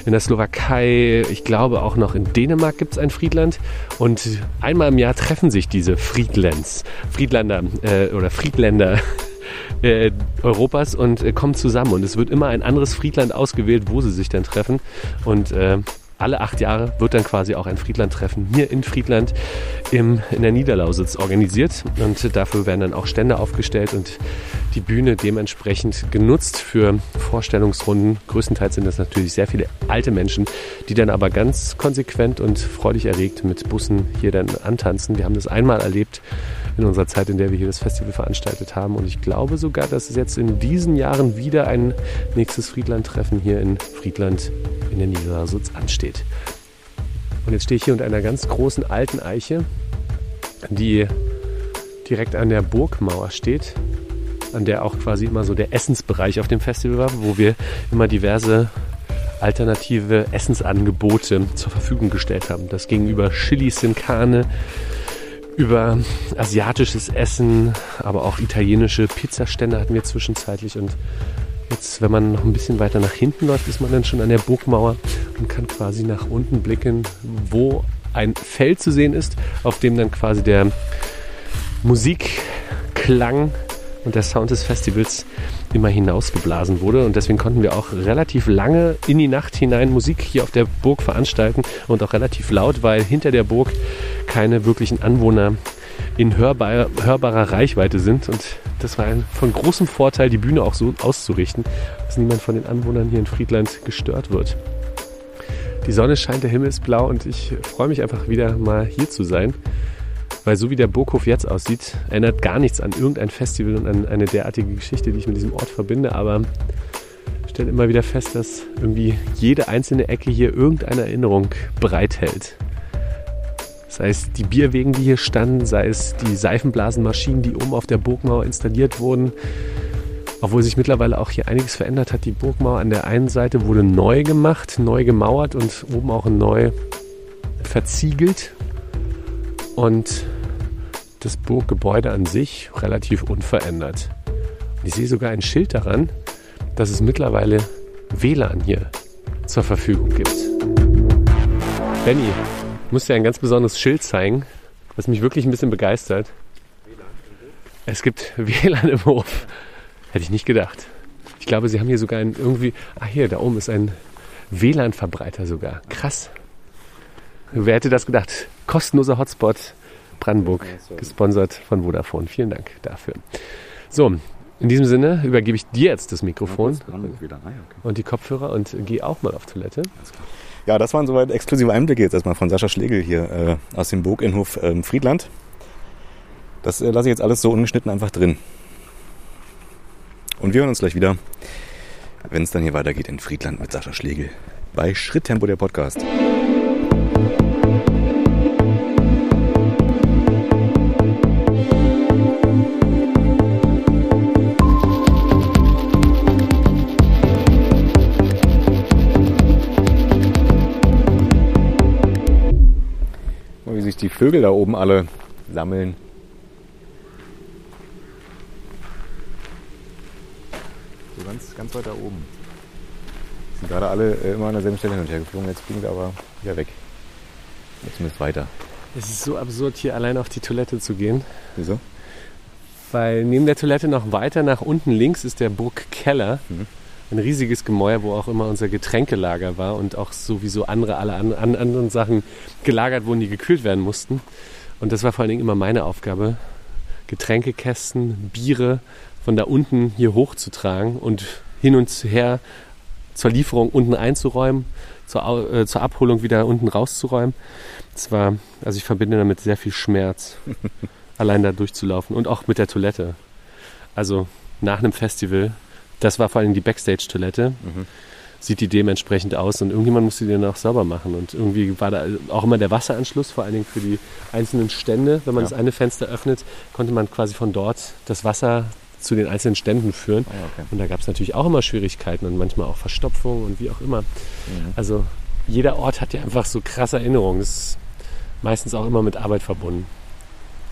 in der Slowakei, ich glaube auch noch in Dänemark gibt es ein Friedland und einmal im Jahr treffen sich diese Friedlands, Friedlander äh, oder Friedländer äh, Europas und äh, kommen zusammen. Und es wird immer ein anderes Friedland ausgewählt, wo sie sich dann treffen. Und äh, alle acht Jahre wird dann quasi auch ein Friedlandtreffen hier in Friedland im, in der Niederlausitz organisiert. Und dafür werden dann auch Stände aufgestellt und die Bühne dementsprechend genutzt für Vorstellungsrunden. Größtenteils sind das natürlich sehr viele alte Menschen, die dann aber ganz konsequent und freudig erregt mit Bussen hier dann antanzen. Wir haben das einmal erlebt in unserer Zeit, in der wir hier das Festival veranstaltet haben. Und ich glaube sogar, dass es jetzt in diesen Jahren wieder ein nächstes Friedland-Treffen hier in Friedland in der Niederlausitz ansteht. Und jetzt stehe ich hier unter einer ganz großen alten Eiche, die direkt an der Burgmauer steht, an der auch quasi immer so der Essensbereich auf dem Festival war, wo wir immer diverse alternative Essensangebote zur Verfügung gestellt haben. Das ging über Chili Sin Carne, über asiatisches Essen, aber auch italienische Pizzastände hatten wir zwischenzeitlich. Und jetzt, wenn man noch ein bisschen weiter nach hinten läuft, ist man dann schon an der Burgmauer und kann quasi nach unten blicken, wo ein Feld zu sehen ist, auf dem dann quasi der Musikklang und der Sound des Festivals immer hinausgeblasen wurde. Und deswegen konnten wir auch relativ lange in die Nacht hinein Musik hier auf der Burg veranstalten und auch relativ laut, weil hinter der Burg keine wirklichen Anwohner in hörbar, hörbarer Reichweite sind. Und das war ein, von großem Vorteil, die Bühne auch so auszurichten, dass niemand von den Anwohnern hier in Friedland gestört wird. Die Sonne scheint, der Himmel ist blau und ich freue mich einfach wieder mal hier zu sein. Weil so wie der Burghof jetzt aussieht, erinnert gar nichts an irgendein Festival und an eine derartige Geschichte, die ich mit diesem Ort verbinde. Aber ich stelle immer wieder fest, dass irgendwie jede einzelne Ecke hier irgendeine Erinnerung bereithält. Sei es die Bierwegen, die hier standen, sei es die Seifenblasenmaschinen, die oben auf der Burgmauer installiert wurden. Obwohl sich mittlerweile auch hier einiges verändert hat. Die Burgmauer an der einen Seite wurde neu gemacht, neu gemauert und oben auch neu verziegelt. Und das Burggebäude an sich relativ unverändert. Und ich sehe sogar ein Schild daran, dass es mittlerweile WLAN hier zur Verfügung gibt. Benny, muss dir ein ganz besonderes Schild zeigen, was mich wirklich ein bisschen begeistert. Es gibt WLAN im Hof. Hätte ich nicht gedacht. Ich glaube, sie haben hier sogar ein irgendwie. Ah, hier, da oben ist ein WLAN-Verbreiter sogar. Krass. Wer hätte das gedacht? Kostenloser Hotspot Brandenburg, gesponsert von Vodafone. Vielen Dank dafür. So, in diesem Sinne übergebe ich dir jetzt das Mikrofon und die Kopfhörer und gehe auch mal auf Toilette. Ja, das waren soweit exklusive Einblicke jetzt erstmal von Sascha Schlegel hier äh, aus dem Burginhof äh, Friedland. Das äh, lasse ich jetzt alles so ungeschnitten einfach drin. Und wir hören uns gleich wieder, wenn es dann hier weitergeht in Friedland mit Sascha Schlegel bei Schritttempo der Podcast. Die Vögel da oben alle sammeln. So ganz, ganz weit da oben. sind gerade alle äh, immer an derselben Stelle hin und her geflogen. Jetzt fliegen wir aber wieder weg. Jetzt zumindest weiter. Es ist so absurd, hier allein auf die Toilette zu gehen. Wieso? Weil neben der Toilette noch weiter nach unten links ist der Burgkeller. Mhm. Ein riesiges Gemäuer, wo auch immer unser Getränkelager war und auch sowieso andere, alle an, an anderen Sachen gelagert wurden, die gekühlt werden mussten. Und das war vor allen Dingen immer meine Aufgabe, Getränkekästen, Biere von da unten hier hochzutragen und hin und her zur Lieferung unten einzuräumen, zur, äh, zur Abholung wieder unten rauszuräumen. Das war, also ich verbinde damit sehr viel Schmerz, allein da durchzulaufen und auch mit der Toilette. Also nach einem Festival, das war vor allem die Backstage-Toilette, Mhm. sieht die dementsprechend aus und irgendjemand musste die dann auch sauber machen. Und irgendwie war da auch immer der Wasseranschluss, vor allen Dingen für die einzelnen Stände. Wenn man Ja. das eine Fenster öffnet, konnte man quasi von dort das Wasser zu den einzelnen Ständen führen. Ja, okay. Und da gab es natürlich auch immer Schwierigkeiten und manchmal auch Verstopfung und wie auch immer. Mhm. Also jeder Ort hat ja einfach so krasse Erinnerungen. Das ist meistens auch immer mit Arbeit verbunden.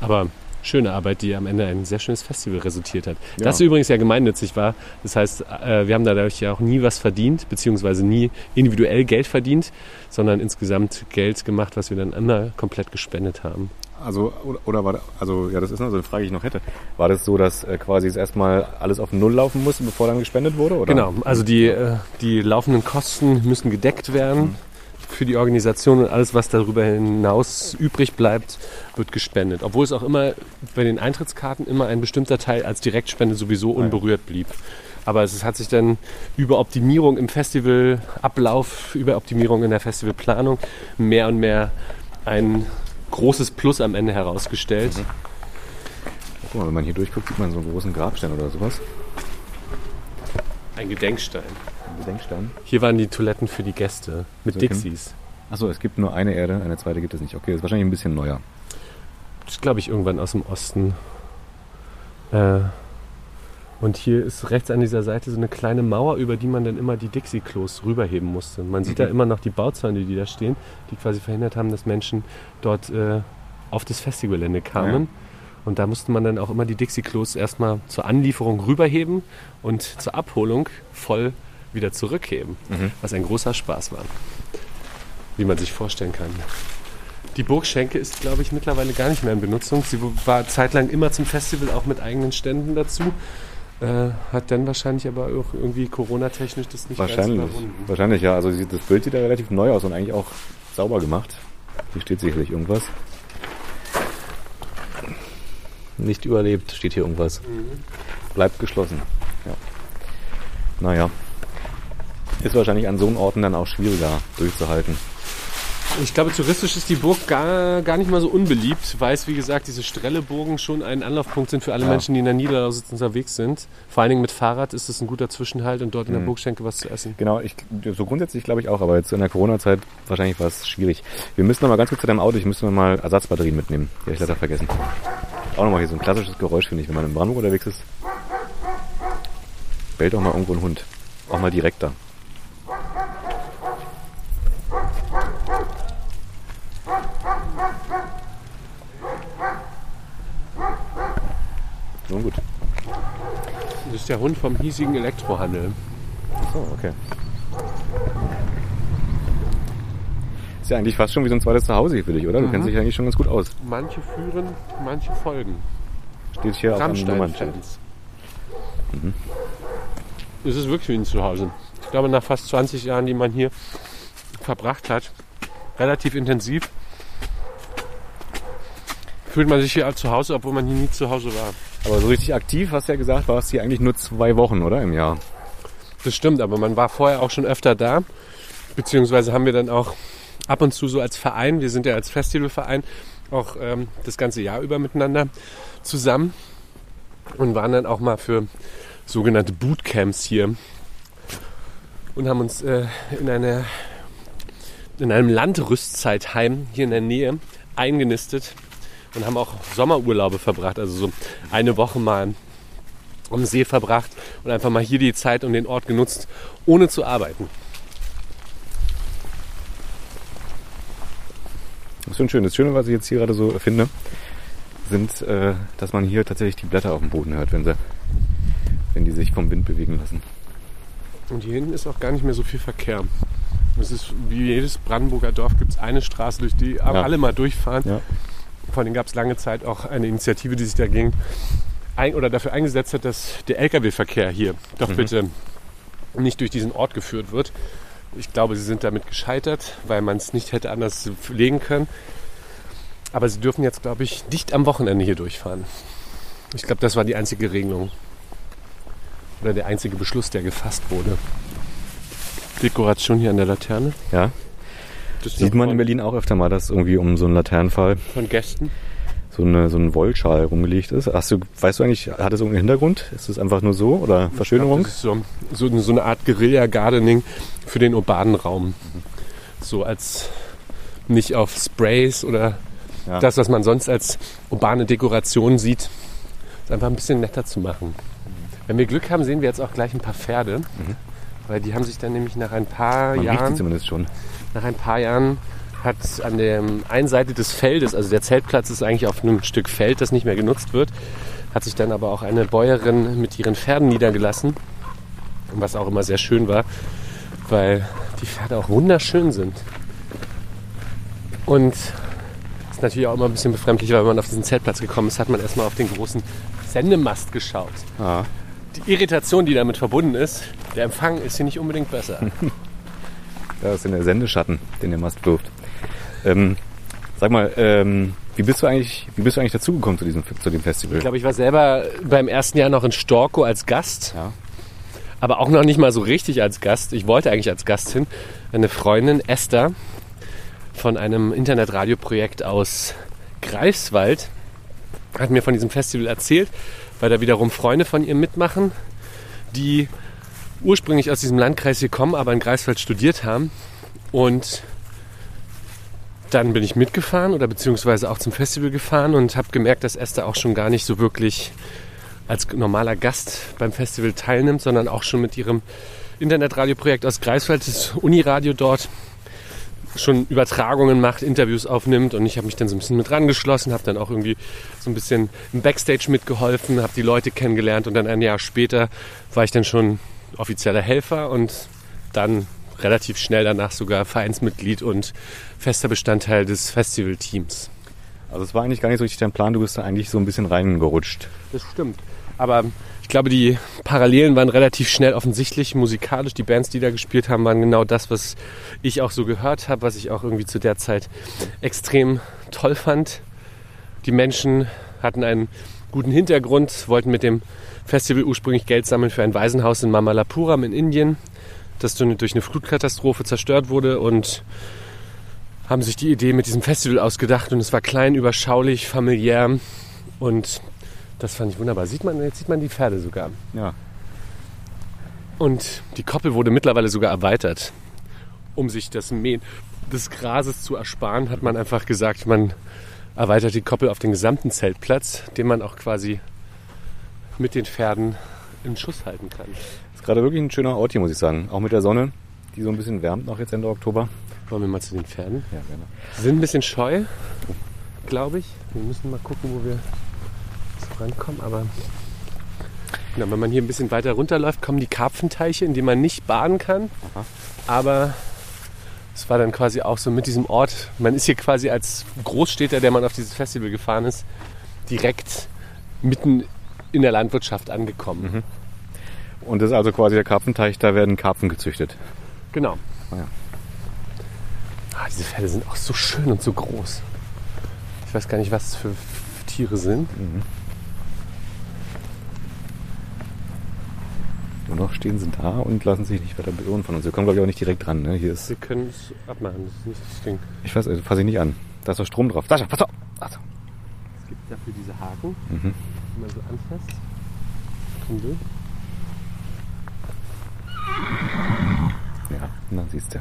Aber schöne Arbeit, die am Ende ein sehr schönes Festival resultiert hat. Ja. Das übrigens ja gemeinnützig war. Das heißt, äh, wir haben dadurch ja auch nie was verdient, beziehungsweise nie individuell Geld verdient, sondern insgesamt Geld gemacht, was wir dann immer komplett gespendet haben. Also, oder, war da, also, ja, das ist noch so eine Frage, die ich noch hätte. War das so, dass äh, quasi es erstmal alles auf Null laufen musste, bevor dann gespendet wurde? Oder? Genau, also die, äh, die laufenden Kosten müssen gedeckt werden für die Organisation und alles, was darüber hinaus übrig bleibt, wird gespendet. Obwohl es auch immer bei den Eintrittskarten immer ein bestimmter Teil als Direktspende sowieso unberührt blieb. Aber es hat sich dann über Optimierung im Festivalablauf, über Optimierung in der Festivalplanung mehr und mehr ein großes Plus am Ende herausgestellt. Guck mal, wenn man hier durchguckt, sieht man so einen großen Grabstein oder sowas. Ein Gedenkstein. Ein Gedenkstein. Hier waren die Toiletten für die Gäste mit So. Dixies. Achso, es gibt nur eine Erde, eine zweite gibt es nicht. Okay, das ist wahrscheinlich ein bisschen neuer. Das ist, glaube ich, irgendwann aus dem Osten. Äh, und hier ist rechts an dieser Seite so eine kleine Mauer, über die man dann immer die Dixie-Klos rüberheben musste. Man sieht da Mhm. immer noch die Bauzäune, die da stehen, die quasi verhindert haben, dass Menschen dort äh, auf das Festivalgelände kamen. Ja. Und da musste man dann auch immer die Dixie-Klos erstmal zur Anlieferung rüberheben und zur Abholung voll wieder zurückheben. Mhm. Was ein großer Spaß war. Wie man sich vorstellen kann. Die Burgschenke ist, glaube ich, mittlerweile gar nicht mehr in Benutzung. Sie war zeitlang immer zum Festival auch mit eigenen Ständen dazu. Äh, hat dann wahrscheinlich aber auch irgendwie Corona-technisch das nicht Wahrscheinlich. ganz überwunden. Wahrscheinlich, ja. Also das Bild sieht ja relativ neu aus und eigentlich auch sauber gemacht. Hier steht sicherlich irgendwas. Nicht überlebt, steht hier irgendwas. Bleibt geschlossen. Ja. Naja. Ist wahrscheinlich an so einem Orten dann auch schwieriger durchzuhalten. Ich glaube, touristisch ist die Burg gar, gar nicht mal so unbeliebt, weil es, wie gesagt, diese Strelleburgen schon ein Anlaufpunkt sind für alle Ja. Menschen, die in der Niederlausitz unterwegs sind. Vor allen Dingen mit Fahrrad ist es ein guter Zwischenhalt und dort in der Mhm. Burgschenke was zu essen. Genau, ich, so grundsätzlich glaube ich auch, aber jetzt in der Corona-Zeit wahrscheinlich war es schwierig. Wir müssen noch mal ganz kurz zu deinem Auto, ich müsste mal Ersatzbatterien mitnehmen. Die habe ich leider vergessen. Auch nochmal hier so ein klassisches Geräusch, finde ich, wenn man in Brandenburg unterwegs ist. Bellt auch mal irgendwo ein Hund. Auch mal direkter. Nun gut. Das ist der Hund vom hiesigen Elektrohandel. So, okay. Ist ja eigentlich fast schon wie so ein zweites Zuhause hier für dich, oder? Du kennst dich eigentlich schon ganz gut aus. Manche führen, manche folgen. Steht hier auf einem Nummernschild. Rammstein-Fans. Es ist wirklich wie ein Zuhause. Ich glaube, nach fast 20 Jahren, die man hier verbracht hat, relativ intensiv, fühlt man sich hier zu Hause, obwohl man hier nie zu Hause war. Aber so richtig aktiv, hast du ja gesagt, warst hier eigentlich nur zwei Wochen, oder? Im Jahr. Das stimmt, aber man war vorher auch schon öfter da. Beziehungsweise haben wir dann auch ab und zu so als Verein, wir sind ja als Festivalverein auch ähm, das ganze Jahr über miteinander zusammen und waren dann auch mal für sogenannte Bootcamps hier und haben uns äh, in, einer, in einem Landrüstzeitheim hier in der Nähe eingenistet und haben auch Sommerurlaube verbracht, also so eine Woche mal am See verbracht und einfach mal hier die Zeit und den Ort genutzt, ohne zu arbeiten. Das ist schön. Das Schöne, was ich jetzt hier gerade so finde, sind, äh, dass man hier tatsächlich die Blätter auf dem Boden hört, wenn sie, wenn die sich vom Wind bewegen lassen. Und hier hinten ist auch gar nicht mehr so viel Verkehr. Es ist wie jedes Brandenburger Dorf gibt es eine Straße, durch die alle mal durchfahren. Ja. Vor allem gab es lange Zeit auch eine Initiative, die sich dagegen ein oder dafür eingesetzt hat, dass der Lkw-Verkehr hier doch bitte nicht durch diesen Ort geführt wird. Ich glaube, sie sind damit gescheitert, weil man es nicht hätte anders legen können. Aber sie dürfen jetzt, glaube ich, nicht am Wochenende hier durchfahren. Ich glaube, das war die einzige Regelung. Oder der einzige Beschluss, der gefasst wurde. Dekoration hier an der Laterne. Ja. Das Sieht man in Berlin auch öfter mal, dass irgendwie um so einen Laternenfall von Gästen. so, eine, so ein Wollschal rumgelegt ist. Hast du, weißt du eigentlich, hat das irgendeinen Hintergrund? Ist es einfach nur so oder Verschönerung? Ist so, so, so eine Art Guerilla-Gardening für den urbanen Raum. So als nicht auf Sprays oder Ja. das, was man sonst als urbane Dekoration sieht, ist einfach ein bisschen netter zu machen. Wenn wir Glück haben, sehen wir jetzt auch gleich ein paar Pferde. Weil die haben sich dann nämlich nach ein paar Man riecht sie Jahren, zumindest schon. Nach ein paar Jahren hat an der einen Seite des Feldes, also der Zeltplatz ist eigentlich auf einem Stück Feld, das nicht mehr genutzt wird, hat sich dann aber auch eine Bäuerin mit ihren Pferden niedergelassen, was auch immer sehr schön war, weil die Pferde auch wunderschön sind. Und ist natürlich auch immer ein bisschen befremdlich, weil wenn man auf diesen Zeltplatz gekommen ist, hat man erstmal auf den großen Sendemast geschaut. Ah, Die Irritation, die damit verbunden ist, der Empfang ist hier nicht unbedingt besser. da ist der Sendeschatten, den der Mast wirft. Ähm, sag mal, ähm, wie bist du eigentlich, wie bist du eigentlich dazugekommen zu diesem, zu dem Festival? Ich glaube, ich war selber beim ersten Jahr noch in Storkow als Gast, ja. aber auch noch nicht mal so richtig als Gast. Ich wollte eigentlich als Gast hin. Eine Freundin, Esther, von einem Internetradioprojekt aus Greifswald, hat mir von diesem Festival erzählt, weil da wiederum Freunde von ihr mitmachen, die ursprünglich aus diesem Landkreis hier kommen, aber in Greifswald studiert haben. Und dann bin ich mitgefahren oder beziehungsweise auch zum Festival gefahren und habe gemerkt, dass Esther auch schon gar nicht so wirklich als normaler Gast beim Festival teilnimmt, sondern auch schon mit ihrem Internetradioprojekt aus Greifswald, das Uniradio dort, schon Übertragungen macht, Interviews aufnimmt und ich habe mich dann so ein bisschen mit rangeschlossen, habe dann auch irgendwie so ein bisschen im Backstage mitgeholfen, habe die Leute kennengelernt und dann ein Jahr später war ich dann schon offizieller Helfer und dann relativ schnell danach sogar Vereinsmitglied und fester Bestandteil des Festivalteams. Also es war eigentlich gar nicht so richtig dein Plan, du bist da eigentlich so ein bisschen reingerutscht. Das stimmt. Aber ich glaube, die Parallelen waren relativ schnell offensichtlich. Musikalisch, die Bands, die da gespielt haben, waren genau das, was ich auch so gehört habe, was ich auch irgendwie zu der Zeit extrem toll fand. Die Menschen hatten einen guten Hintergrund, wollten mit dem Festival ursprünglich Geld sammeln für ein Waisenhaus in Mamalapuram in Indien, das durch eine Flutkatastrophe zerstört wurde und haben sich die Idee mit diesem Festival ausgedacht und es war klein, überschaulich, familiär und das fand ich wunderbar. Sieht man, jetzt sieht man die Pferde sogar. Ja. Und die Koppel wurde mittlerweile sogar erweitert. Um sich das Mähen des Grases zu ersparen, hat man einfach gesagt, man erweitert die Koppel auf den gesamten Zeltplatz, den man auch quasi mit den Pferden in Schuss halten kann. Ist gerade wirklich ein schöner Ort hier, muss ich sagen. Auch mit der Sonne, die so ein bisschen wärmt noch jetzt Ende Oktober. Wollen wir mal zu den Pferden? Ja, gerne. Sie sind ein bisschen scheu, glaube ich. Wir müssen mal gucken, wo wir rankommen. Aber ja, wenn man hier ein bisschen weiter runterläuft, kommen die Karpfenteiche, in denen man nicht baden kann. Aha. Aber es war dann quasi auch so mit diesem Ort. Man ist hier quasi als Großstädter, der man auf dieses Festival gefahren ist, direkt mitten in der Landwirtschaft angekommen. Und das ist also quasi der Karpfenteich, da werden Karpfen gezüchtet. Genau. Ah ja. Ah, diese Pferde sind auch so schön und so groß. Ich weiß gar nicht, was für Tiere sind. Nur noch stehen sie da und lassen sich nicht weiter beirren von uns. Wir kommen, glaube ich, auch nicht direkt dran. Ne? Hier ist, Wir können es abmachen, das ist nicht das Ding. ich weiß, also fasse ich nicht an. Da ist doch Strom drauf. Sascha, pass auf! Achso. Es gibt dafür diese Haken, Mhm. Die man so anfasst. Will. Ja, na siehst du.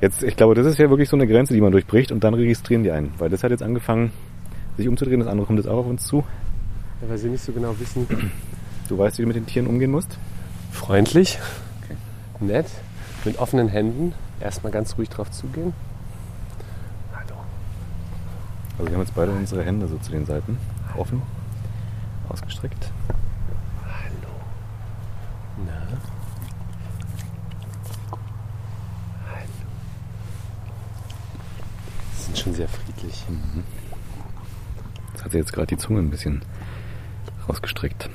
Jetzt, ich glaube, das ist ja wirklich so eine Grenze, die man durchbricht und dann registrieren die einen. Weil das hat jetzt angefangen, sich umzudrehen. Das andere kommt jetzt auch auf uns zu. Ja, weil sie nicht so genau wissen. Du weißt, wie du mit den Tieren umgehen musst? Freundlich, Okay. nett, mit offenen Händen. Erstmal ganz ruhig drauf zugehen. Hallo. Also wir haben jetzt beide unsere Hände so zu den Seiten offen, ausgestreckt. Hallo. Na? Hallo. Sie sind schon sehr friedlich. Mhm. Das hat sie jetzt gerade die Zunge ein bisschen rausgestreckt.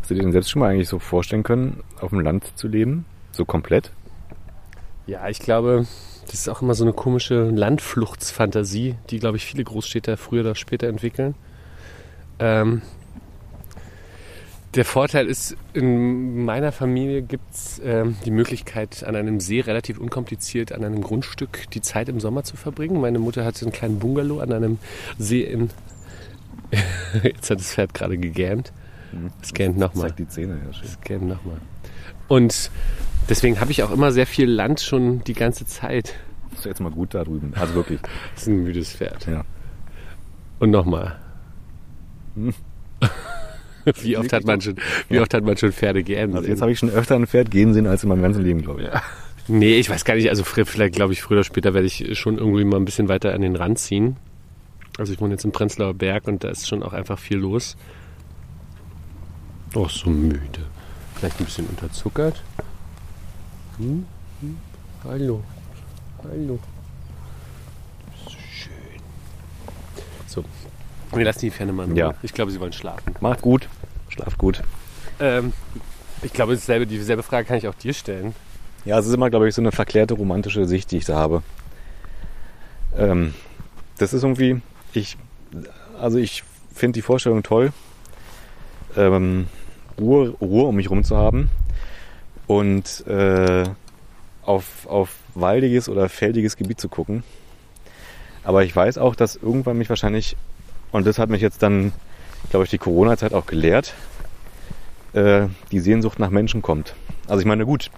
Hast du dir denn selbst schon mal eigentlich so vorstellen können, auf dem Land zu leben? So komplett? Ja, ich glaube, das ist auch immer so eine komische Landfluchtsfantasie, die, glaube ich, viele Großstädter früher oder später entwickeln. Ähm, der Vorteil ist, in meiner Familie gibt es ähm, die Möglichkeit, an einem See relativ unkompliziert an einem Grundstück die Zeit im Sommer zu verbringen. Meine Mutter hatte einen kleinen Bungalow an einem See in. Jetzt hat das Pferd gerade gegähnt. Es gähnt nochmal. Zeigt die Zähne, ja schön. Es gähnt nochmal. Und deswegen habe ich auch immer sehr viel Land schon die ganze Zeit. Ist jetzt mal gut da drüben. Also wirklich. Das ist ein müdes Pferd. Ja. Und nochmal. Hm. Wie oft hat man schon, wie oft hat man schon Pferde geändert? Also jetzt habe ich schon öfter ein Pferd gehen sehen als in meinem ganzen Leben, glaube ich. Nee, ich weiß gar nicht. Also vielleicht glaube ich, früher oder später werde ich schon irgendwie mal ein bisschen weiter an den Rand ziehen. Also ich wohne jetzt im Prenzlauer Berg und da ist schon auch einfach viel los. Oh, so müde. Vielleicht ein bisschen unterzuckert. Hm? Hm? Hallo. Hallo. Schön. So. Wir lassen die Ferne mal in. Ja. Ich glaube, sie wollen schlafen. Macht gut. Schlaf gut. Ähm, ich glaube, dasselbe, dieselbe Frage kann ich auch dir stellen. Ja, es ist immer, glaube ich, so eine verklärte romantische Sicht, die ich da habe. Ähm, das ist irgendwie, ich, also ich finde die Vorstellung toll, ähm, Ruhe, Ruhe um mich rum zu haben und äh, auf, auf waldiges oder feldiges Gebiet zu gucken. Aber ich weiß auch, dass irgendwann mich wahrscheinlich, und das hat mich jetzt dann, glaube ich, die Corona-Zeit auch gelehrt, äh, die Sehnsucht nach Menschen kommt. Also ich meine, gut,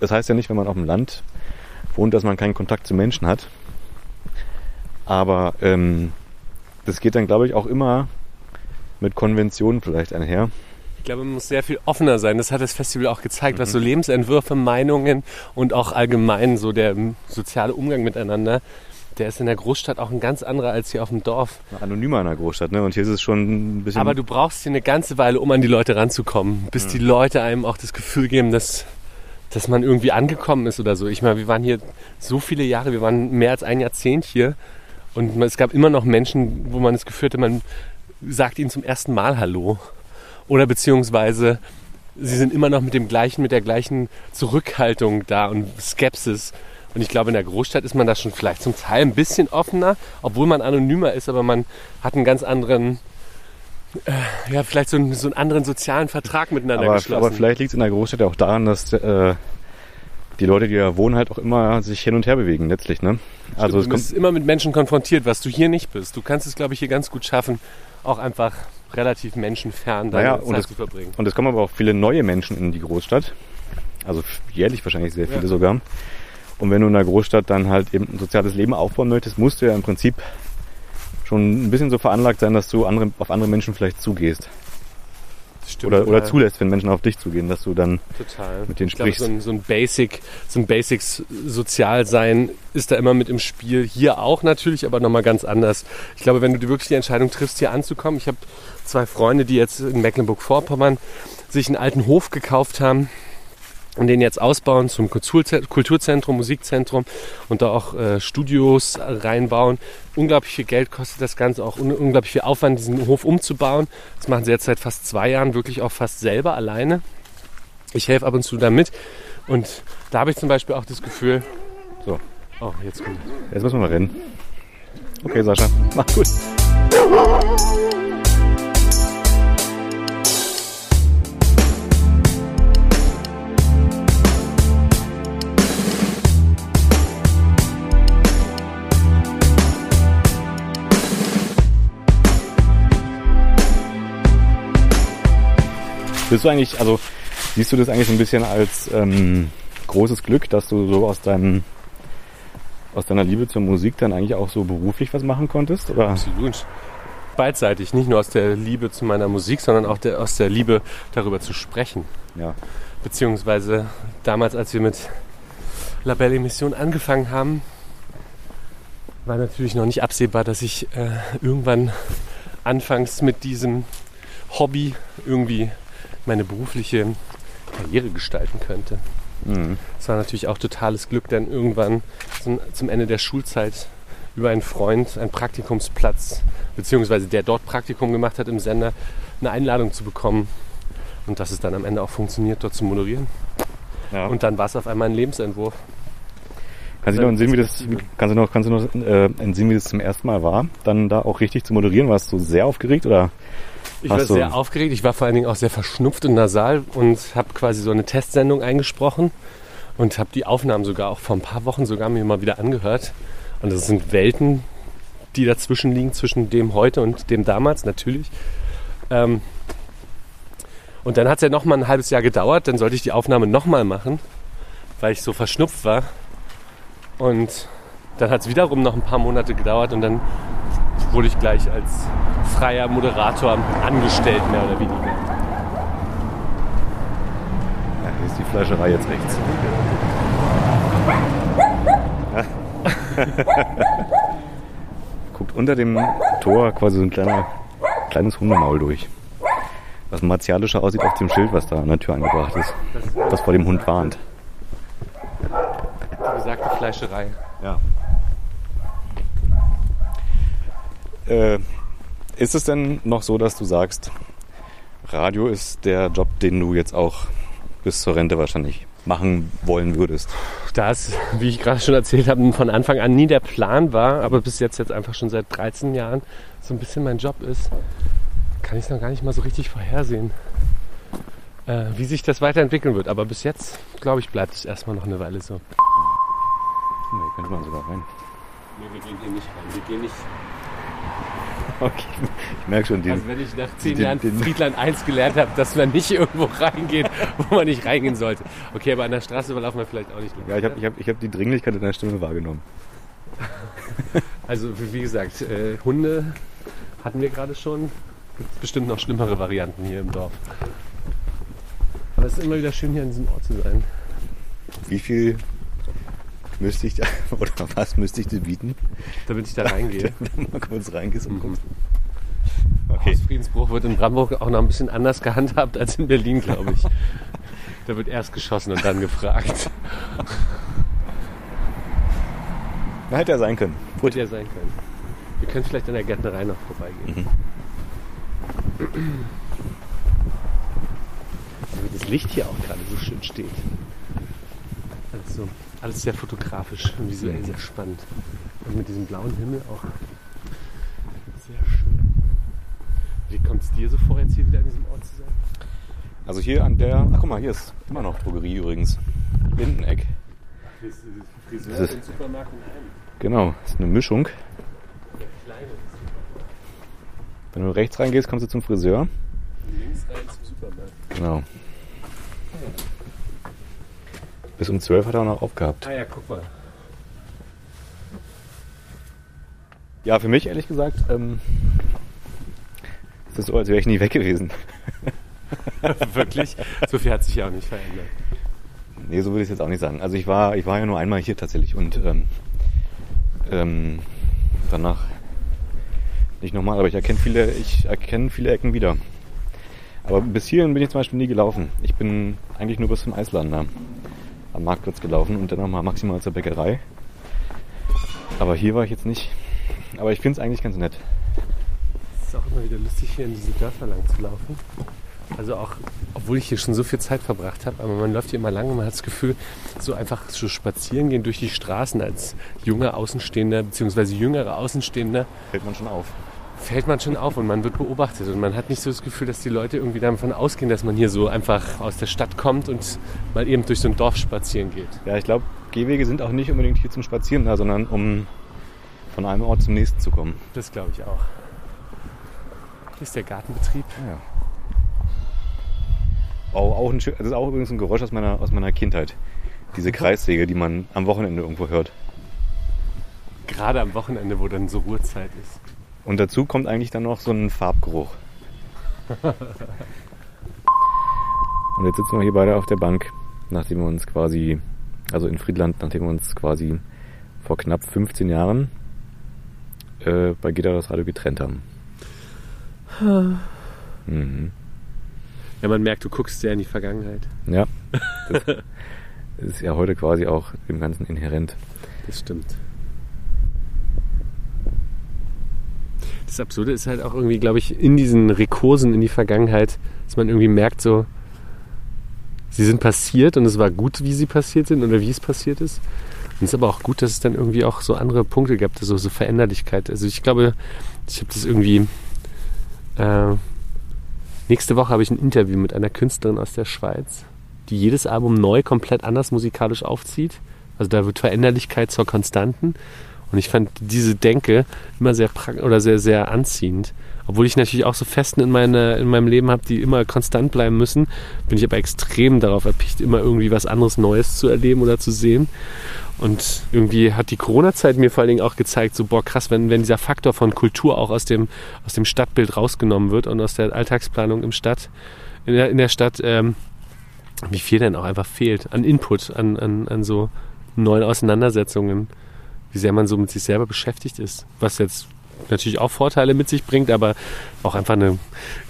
das heißt ja nicht, wenn man auf dem Land wohnt, dass man keinen Kontakt zu Menschen hat. Aber ähm, das geht dann, glaube ich, auch immer mit Konventionen vielleicht einher. Ich glaube, man muss sehr viel offener sein. Das hat das Festival auch gezeigt, was so Lebensentwürfe, Meinungen und auch allgemein so der soziale Umgang miteinander, der ist in der Großstadt auch ein ganz anderer als hier auf dem Dorf. Anonymer in der Großstadt, ne? Und hier ist es schon ein bisschen. Aber du brauchst hier eine ganze Weile, um an die Leute ranzukommen, bis die Leute einem auch das Gefühl geben, dass, dass man irgendwie angekommen ist oder so. Ich meine, wir waren hier so viele Jahre, wir waren mehr als ein Jahrzehnt hier und es gab immer noch Menschen, wo man das Gefühl hatte, man sagt ihnen zum ersten Mal Hallo. Oder beziehungsweise sie sind immer noch mit dem gleichen, mit der gleichen Zurückhaltung da und Skepsis. Und ich glaube, in der Großstadt ist man da schon vielleicht zum Teil ein bisschen offener, obwohl man anonymer ist, aber man hat einen ganz anderen, äh, ja, vielleicht so einen, so einen anderen sozialen Vertrag miteinander aber, geschlossen. aber vielleicht liegt es in der Großstadt ja auch daran, dass äh, die Leute, die da wohnen, halt auch immer sich hin und her bewegen letztlich, ne? Also du es kommt, bist immer mit Menschen konfrontiert, was du hier nicht bist. Du kannst es, glaube ich, hier ganz gut schaffen, auch einfach relativ menschenfern deine Naja, Zeit und es- zu verbringen. Und es kommen aber auch viele neue Menschen in die Großstadt. Also jährlich wahrscheinlich sehr viele Ja. sogar. Und wenn du in der Großstadt dann halt eben ein soziales Leben aufbauen möchtest, musst du ja im Prinzip schon ein bisschen so veranlagt sein, dass du andere, auf andere Menschen vielleicht zugehst. Stimmt Oder, oder zulässt, wenn Menschen auf dich zugehen, dass du dann Total. mit denen ich glaube, sprichst. so ein, so ein Basic, so ein Basics Sozialsein ist da immer mit im Spiel. Hier auch natürlich, aber nochmal ganz anders. Ich glaube, wenn du wirklich die Entscheidung triffst, hier anzukommen, ich habe zwei Freunde, die jetzt in Mecklenburg-Vorpommern sich einen alten Hof gekauft haben und den jetzt ausbauen zum Kulturze- Kulturzentrum, Musikzentrum und da auch äh, Studios reinbauen. Unglaublich viel Geld kostet das Ganze, auch un unglaublich viel Aufwand, diesen Hof umzubauen. Das machen sie jetzt seit fast zwei Jahren wirklich auch fast selber alleine. Ich helfe ab und zu damit und da habe ich zum Beispiel auch das Gefühl, So, oh, jetzt kommt jetzt müssen wir mal rennen. Okay, Sascha, mach gut. Bist du eigentlich, also siehst du das eigentlich so ein bisschen als ähm, großes Glück, dass du so aus deinem aus deiner Liebe zur Musik dann eigentlich auch so beruflich was machen konntest? Oder? absolut beidseitig, nicht nur aus der Liebe zu meiner Musik, sondern auch der, aus der Liebe darüber zu sprechen. Ja. Beziehungsweise damals, als wir mit La Belle Emission angefangen haben, war natürlich noch nicht absehbar, dass ich äh, irgendwann anfangs mit diesem Hobby irgendwie meine berufliche Karriere gestalten könnte. Mhm. Es war natürlich auch totales Glück, dann irgendwann zum, zum Ende der Schulzeit über einen Freund einen Praktikumsplatz, beziehungsweise der dort Praktikum gemacht hat im Sender, eine Einladung zu bekommen. Und dass es dann am Ende auch funktioniert, dort zu moderieren. Ja. Und dann war es auf einmal ein Lebensentwurf. kannst du noch entsinnen, wie das, kannst du noch, kannst du noch äh, entsinnen, wie das zum ersten Mal war, dann da auch richtig zu moderieren? Warst du sehr aufgeregt oder? Ich war sehr aufgeregt. Ich war vor allen Dingen auch sehr verschnupft und nasal und habe quasi so eine Testsendung eingesprochen und habe die Aufnahmen sogar auch vor ein paar Wochen sogar mir mal wieder angehört. Und das sind Welten, die dazwischen liegen, zwischen dem heute und dem damals natürlich. Ähm und dann hat es ja noch mal ein halbes Jahr gedauert. Dann sollte ich die Aufnahme noch mal machen, weil ich so verschnupft war. Und dann hat es wiederum noch ein paar Monate gedauert und dann wurde ich gleich als freier Moderator angestellt, mehr oder weniger. Ja, hier ist die Fleischerei jetzt rechts. Guckt unter dem Tor quasi so ein kleiner, kleines Hundemaul durch. Was martialischer aussieht auf dem Schild, was da an der Tür angebracht ist. Was vor dem Hund warnt. Die besagte Fleischerei. Ja. Äh, ist es denn noch so, dass du sagst, Radio ist der Job, den du jetzt auch bis zur Rente wahrscheinlich machen wollen würdest? Da es, wie ich gerade schon erzählt habe, von Anfang an nie der Plan war, aber bis jetzt jetzt einfach schon seit 13 Jahren so ein bisschen mein Job ist, kann ich es noch gar nicht mal so richtig vorhersehen, äh, wie sich das weiterentwickeln wird. Aber bis jetzt, glaube ich, bleibt es erstmal noch eine Weile so. Nee, könnte man sogar rein. Nee, wir gehen hier nicht rein. Wir gehen nicht. Okay, ich merke schon, die, Also wenn ich nach zehn den- Jahren den- Friedland 1 gelernt habe, dass man nicht irgendwo reingeht, wo man nicht reingehen sollte. Okay, aber an der Straße überlaufen wir vielleicht auch nicht. ja, ich habe ich hab, ich hab die Dringlichkeit in deiner Stimme wahrgenommen. Also wie wie gesagt, äh, Hunde hatten wir gerade schon. Gibt bestimmt noch schlimmere Varianten hier im Dorf. Aber es ist immer wieder schön hier an diesem Ort zu sein. Wie viel müsste ich, da- oder was müsste ich dir bieten, Damit ich da reingehe. wenn du mal kurz reingehst und Mhm. guckst? Okay. Hausfriedensbruch wird in Brandenburg auch noch ein bisschen anders gehandhabt als in Berlin, glaube ich. Da wird erst geschossen und dann gefragt. Na, hätte ja sein können. Wird ja sein können. Wir können vielleicht an der Gärtnerei noch vorbeigehen. Aber wie das Licht hier auch gerade so schön steht. Alles, sehr fotografisch und visuell sehr spannend. Und mit diesem blauen Himmel auch sehr schön. Wie kommt es dir so vor, jetzt hier wieder an diesem Ort zu sein? Also hier an der, ach guck mal, hier ist immer noch Drogerie übrigens. Lindeneck. Friseur Das ist- und Supermarkt in einem. Genau, ist eine Mischung. Kleine. Wenn du rechts reingehst, kommst du zum Friseur. Und links rein zum Supermarkt. Genau. Bis um 12 hat er auch noch aufgehabt. Ah ja, guck mal. Ja, für mich ehrlich gesagt, ähm, ist das so, als wäre ich nie weg gewesen. Wirklich? So viel hat sich ja auch nicht verändert. Nee, so würde ich es jetzt auch nicht sagen. Also ich war, ich war ja nur einmal hier tatsächlich und ähm, ähm, danach nicht nochmal, aber ich erkenne viele, ich erkenne viele Ecken wieder. Aber bis hierhin bin ich zum Beispiel nie gelaufen. Ich bin eigentlich nur bis zum Eislander am Marktplatz gelaufen und dann nochmal maximal zur Bäckerei. Aber hier war ich jetzt nicht. Aber ich finde es eigentlich ganz nett. Es ist auch immer wieder lustig, hier in diese Dörfer lang zu laufen. Also auch, obwohl ich hier schon so viel Zeit verbracht habe, aber man läuft hier immer lang und man hat das Gefühl, so einfach so spazieren gehen durch die Straßen als junger Außenstehender bzw. jüngerer Außenstehender Fällt man schon auf. Fällt man schon auf und man wird beobachtet und man hat nicht so das Gefühl, dass die Leute irgendwie davon ausgehen, dass man hier so einfach aus der Stadt kommt und mal eben durch so ein Dorf spazieren geht. Ja, ich glaube, Gehwege sind auch nicht unbedingt hier zum Spazieren da, sondern um von einem Ort zum nächsten zu kommen. Das glaube ich auch. Hier ist der Gartenbetrieb. Ja. Auch, auch ein, das ist auch übrigens ein Geräusch aus meiner, aus meiner Kindheit. Diese Kreissäge, die man am Wochenende irgendwo hört. Gerade am Wochenende, wo dann so Ruhezeit ist. Und dazu kommt eigentlich dann noch so ein Farbgeruch. Und jetzt sitzen wir hier beide auf der Bank, nachdem wir uns quasi, also in Friedland, nachdem wir uns quasi vor knapp 15 Jahren äh, bei Gitter das Radio getrennt haben. Mhm. Ja, man merkt, du guckst sehr in die Vergangenheit. Ja. Das ist ja heute quasi auch dem Ganzen inhärent. Das stimmt. Das Absurde ist halt auch irgendwie, glaube ich, in diesen Rekursen in die Vergangenheit, dass man irgendwie merkt, so, sie sind passiert und es war gut, wie sie passiert sind oder wie es passiert ist. Und es ist aber auch gut, dass es dann irgendwie auch so andere Punkte gab, so, so Veränderlichkeit. Also ich glaube, ich habe das irgendwie. Äh, nächste Woche habe ich ein Interview mit einer Künstlerin aus der Schweiz, die jedes Album neu komplett anders musikalisch aufzieht. Also da wird Veränderlichkeit zur Konstanten. Und ich fand diese Denke immer sehr oder sehr, sehr anziehend. Obwohl ich natürlich auch so Festen in, meine, in meinem Leben habe, die immer konstant bleiben müssen, bin ich aber extrem darauf erpicht, immer irgendwie was anderes Neues zu erleben oder zu sehen. Und irgendwie hat die Corona-Zeit mir vor allen Dingen auch gezeigt, so boah krass, wenn, wenn dieser Faktor von Kultur auch aus dem, aus dem Stadtbild rausgenommen wird und aus der Alltagsplanung im Stadt, in der, in der Stadt, ähm, wie viel denn auch einfach fehlt an Input, an, an, an so neuen Auseinandersetzungen, wie sehr man so mit sich selber beschäftigt ist, was jetzt natürlich auch Vorteile mit sich bringt, aber auch einfach eine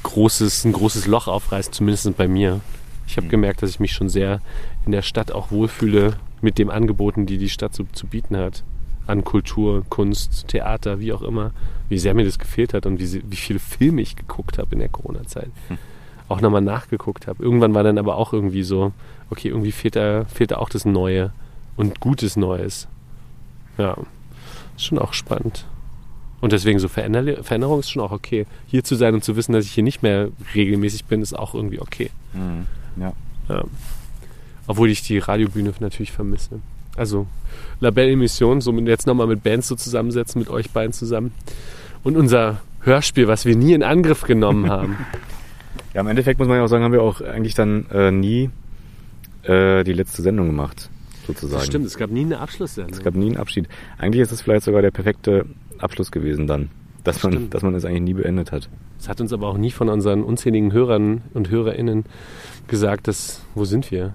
großes, ein großes Loch aufreißt, zumindest bei mir. Ich habe mhm. gemerkt, dass ich mich schon sehr in der Stadt auch wohlfühle mit den Angeboten, die die Stadt so, zu bieten hat. An Kultur, Kunst, Theater, wie auch immer. Wie sehr mir das gefehlt hat und wie, wie viele Filme ich geguckt habe in der Corona-Zeit. Hm. Auch nochmal nachgeguckt habe. Irgendwann war dann aber auch irgendwie so, okay, irgendwie fehlt da, fehlt da auch das Neue und Gutes Neues. Ja, ist schon auch spannend. Und deswegen so Veränder Veränderung ist schon auch okay. Hier zu sein und zu wissen, dass ich hier nicht mehr regelmäßig bin, ist auch irgendwie okay. Mhm. Ja. ja. Obwohl ich die Radiobühne natürlich vermisse. Also Labelle-Emission, so jetzt nochmal mit Bands so zusammensetzen, mit euch beiden zusammen. Und unser Hörspiel, was wir nie in Angriff genommen haben. ja, im Endeffekt muss man ja auch sagen, haben wir auch eigentlich dann äh, nie äh, die letzte Sendung gemacht, sozusagen. Das stimmt, es gab nie eine Abschlusssendung. Es gab nie einen Abschied. Eigentlich ist es vielleicht sogar der perfekte Abschluss gewesen dann. Dass man, dass man es eigentlich nie beendet hat. Es hat uns aber auch nie von unseren unzähligen Hörern und HörerInnen gesagt, dass, wo sind wir?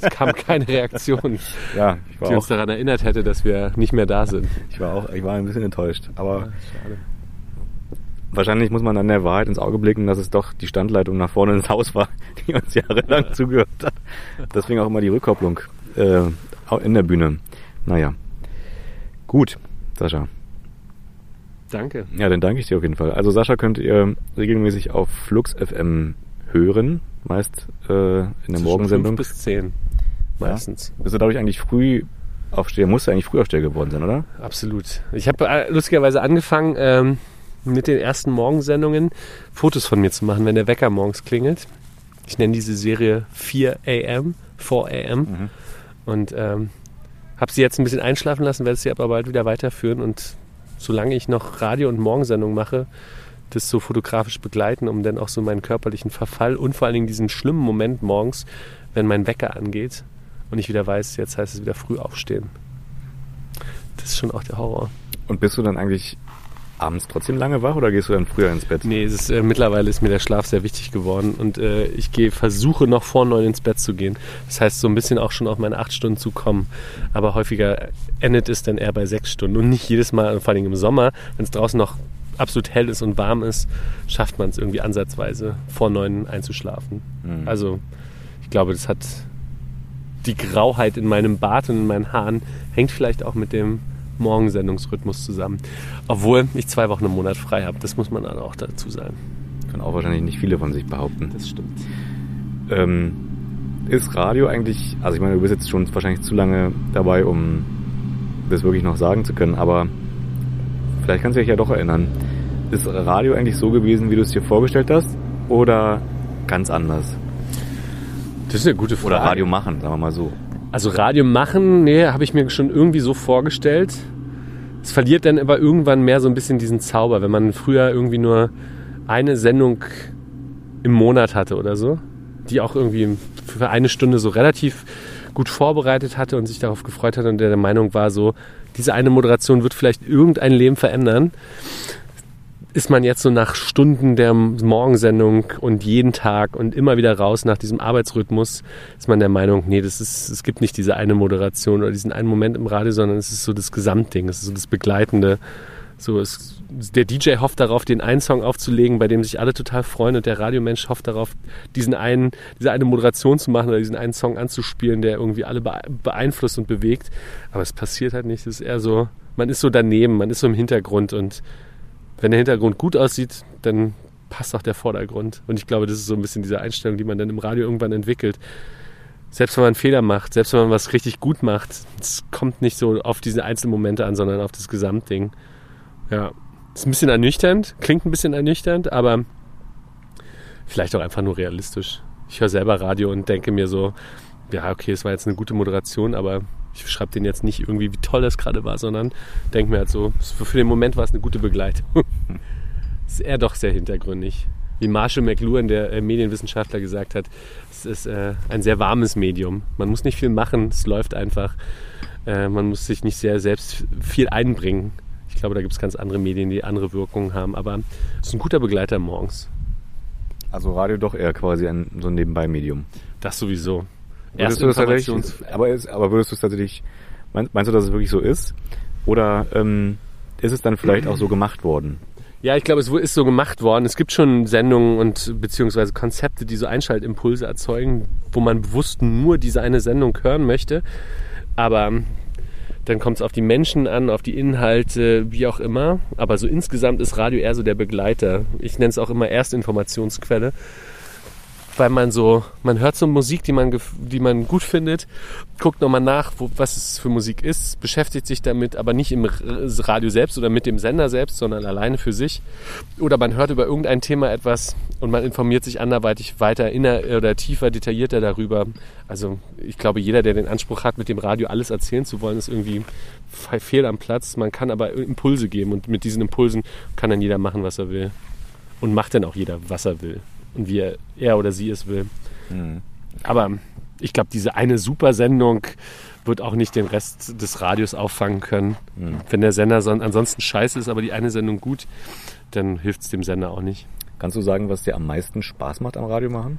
Es kam keine Reaktion, ja, die uns daran erinnert hätte, dass wir nicht mehr da sind. Ich war auch, ich war ein bisschen enttäuscht. Aber ja, wahrscheinlich muss man an der Wahrheit ins Auge blicken, dass es doch die Standleitung nach vorne ins Haus war, die uns jahrelang ja. zugehört hat. Deswegen auch immer die Rückkopplung äh, in der Bühne. Naja. Gut. Sascha. Danke. Ja, dann danke ich dir auf jeden Fall. Also Sascha könnt ihr regelmäßig auf Flux FM hören, meist äh, in der Zwischen Morgensendung. Fünf bis zehn meistens. Ja. Bist du dadurch eigentlich früh aufsteher, musst du eigentlich früh aufsteher geworden sein, oder? Absolut. Ich habe äh, lustigerweise angefangen, ähm, mit den ersten Morgensendungen Fotos von mir zu machen, wenn der Wecker morgens klingelt. Ich nenne diese Serie 4 AM, 4 AM. Mhm. Und ähm, habe sie jetzt ein bisschen einschlafen lassen, werde sie aber bald wieder weiterführen und solange ich noch Radio- und Morgensendung mache, das so fotografisch begleiten, um dann auch so meinen körperlichen Verfall und vor allen Dingen diesen schlimmen Moment morgens, wenn mein Wecker angeht und ich wieder weiß, jetzt heißt es wieder früh aufstehen. Das ist schon auch der Horror. Und bist du dann eigentlich abends trotzdem lange wach oder gehst du dann früher ins Bett? Nee, ist, äh, mittlerweile ist mir der Schlaf sehr wichtig geworden und äh, ich gehe, versuche noch vor neun ins Bett zu gehen. Das heißt, so ein bisschen auch schon auf meine acht Stunden zu kommen. Aber häufiger endet es dann eher bei sechs Stunden und nicht jedes Mal, vor allem im Sommer, wenn es draußen noch absolut hell ist und warm ist, schafft man es irgendwie ansatzweise vor neun einzuschlafen. Mhm. Also ich glaube, das hat die Grauheit in meinem Bart und in meinen Haaren hängt vielleicht auch mit dem Morgensendungsrhythmus zusammen. Obwohl ich zwei Wochen im Monat frei habe, das muss man dann auch dazu sagen. Können auch wahrscheinlich nicht viele von sich behaupten. Das stimmt. Ähm, ist Radio eigentlich, also ich meine, du bist jetzt schon wahrscheinlich zu lange dabei, um das wirklich noch sagen zu können, aber vielleicht kannst du dich ja doch erinnern. Ist Radio eigentlich so gewesen, wie du es dir vorgestellt hast? Oder ganz anders? Das ist eine gute Frage. Oder Radio machen, sagen wir mal so. Also Radio machen, nee, habe ich mir schon irgendwie so vorgestellt. Es verliert dann aber irgendwann mehr so ein bisschen diesen Zauber, wenn man früher irgendwie nur eine Sendung im Monat hatte oder so, die auch irgendwie für eine Stunde so relativ gut vorbereitet hatte und sich darauf gefreut hat und der Meinung war so, diese eine Moderation wird vielleicht irgendein Leben verändern ist man jetzt so nach Stunden der Morgensendung und jeden Tag und immer wieder raus nach diesem Arbeitsrhythmus, ist man der Meinung, nee, das ist, es gibt nicht diese eine Moderation oder diesen einen Moment im Radio, sondern es ist so das Gesamtding, es ist so das Begleitende. So, es der DJ hofft darauf, den einen Song aufzulegen, bei dem sich alle total freuen und der Radiomensch hofft darauf, diesen einen, diese eine Moderation zu machen oder diesen einen Song anzuspielen, der irgendwie alle beeinflusst und bewegt. Aber es passiert halt nicht. Es ist eher so, man ist so daneben, man ist so im Hintergrund und wenn der Hintergrund gut aussieht, dann passt auch der Vordergrund. Und ich glaube, das ist so ein bisschen diese Einstellung, die man dann im Radio irgendwann entwickelt. Selbst wenn man einen Fehler macht, selbst wenn man was richtig gut macht, es kommt nicht so auf diese einzelnen Momente an, sondern auf das Gesamtding. Ja, ist ein bisschen ernüchternd, klingt ein bisschen ernüchternd, aber vielleicht auch einfach nur realistisch. Ich höre selber Radio und denke mir so, ja, okay, es war jetzt eine gute Moderation, aber ich schreibe den jetzt nicht irgendwie, wie toll das gerade war, sondern denke mir halt so, für den Moment war es eine gute Begleitung. ist eher doch sehr hintergründig. Wie Marshall McLuhan, der äh, Medienwissenschaftler, gesagt hat, es ist äh, ein sehr warmes Medium. Man muss nicht viel machen, es läuft einfach. Äh, man muss sich nicht sehr selbst viel einbringen. Ich glaube, da gibt es ganz andere Medien, die andere Wirkungen haben, aber es ist ein guter Begleiter morgens. Also Radio doch eher quasi ein so ein Nebenbei-Medium. Das sowieso. Würdest du das tatsächlich, aber, ist, aber würdest du es tatsächlich, meinst, meinst, du, dass es wirklich so ist? Oder ähm, ist es dann vielleicht auch so gemacht worden? Ja, ich glaube, es ist so gemacht worden. Es gibt schon Sendungen und beziehungsweise Konzepte, die so Einschaltimpulse erzeugen, wo man bewusst nur diese eine Sendung hören möchte. Aber dann kommt es auf die Menschen an, auf die Inhalte, wie auch immer. Aber so insgesamt ist Radio eher so der Begleiter. Ich nenne es auch immer Erstinformationsquelle weil man so, man hört so Musik, die man, die man gut findet, guckt nochmal nach, wo, was es für Musik ist, beschäftigt sich damit, aber nicht im Radio selbst oder mit dem Sender selbst, sondern alleine für sich. Oder man hört über irgendein Thema etwas und man informiert sich anderweitig weiter inner oder tiefer, detaillierter darüber. Also ich glaube, jeder, der den Anspruch hat, mit dem Radio alles erzählen zu wollen, ist irgendwie fehl am Platz. Man kann aber Impulse geben und mit diesen Impulsen kann dann jeder machen, was er will. Und macht dann auch jeder, was er will und wie er, er oder sie es will. Mhm. Aber ich glaube, diese eine Supersendung wird auch nicht den Rest des Radios auffangen können. Mhm. Wenn der Sender son ansonsten scheiße ist, aber die eine Sendung gut, dann hilft es dem Sender auch nicht. Kannst du sagen, was dir am meisten Spaß macht am Radio machen?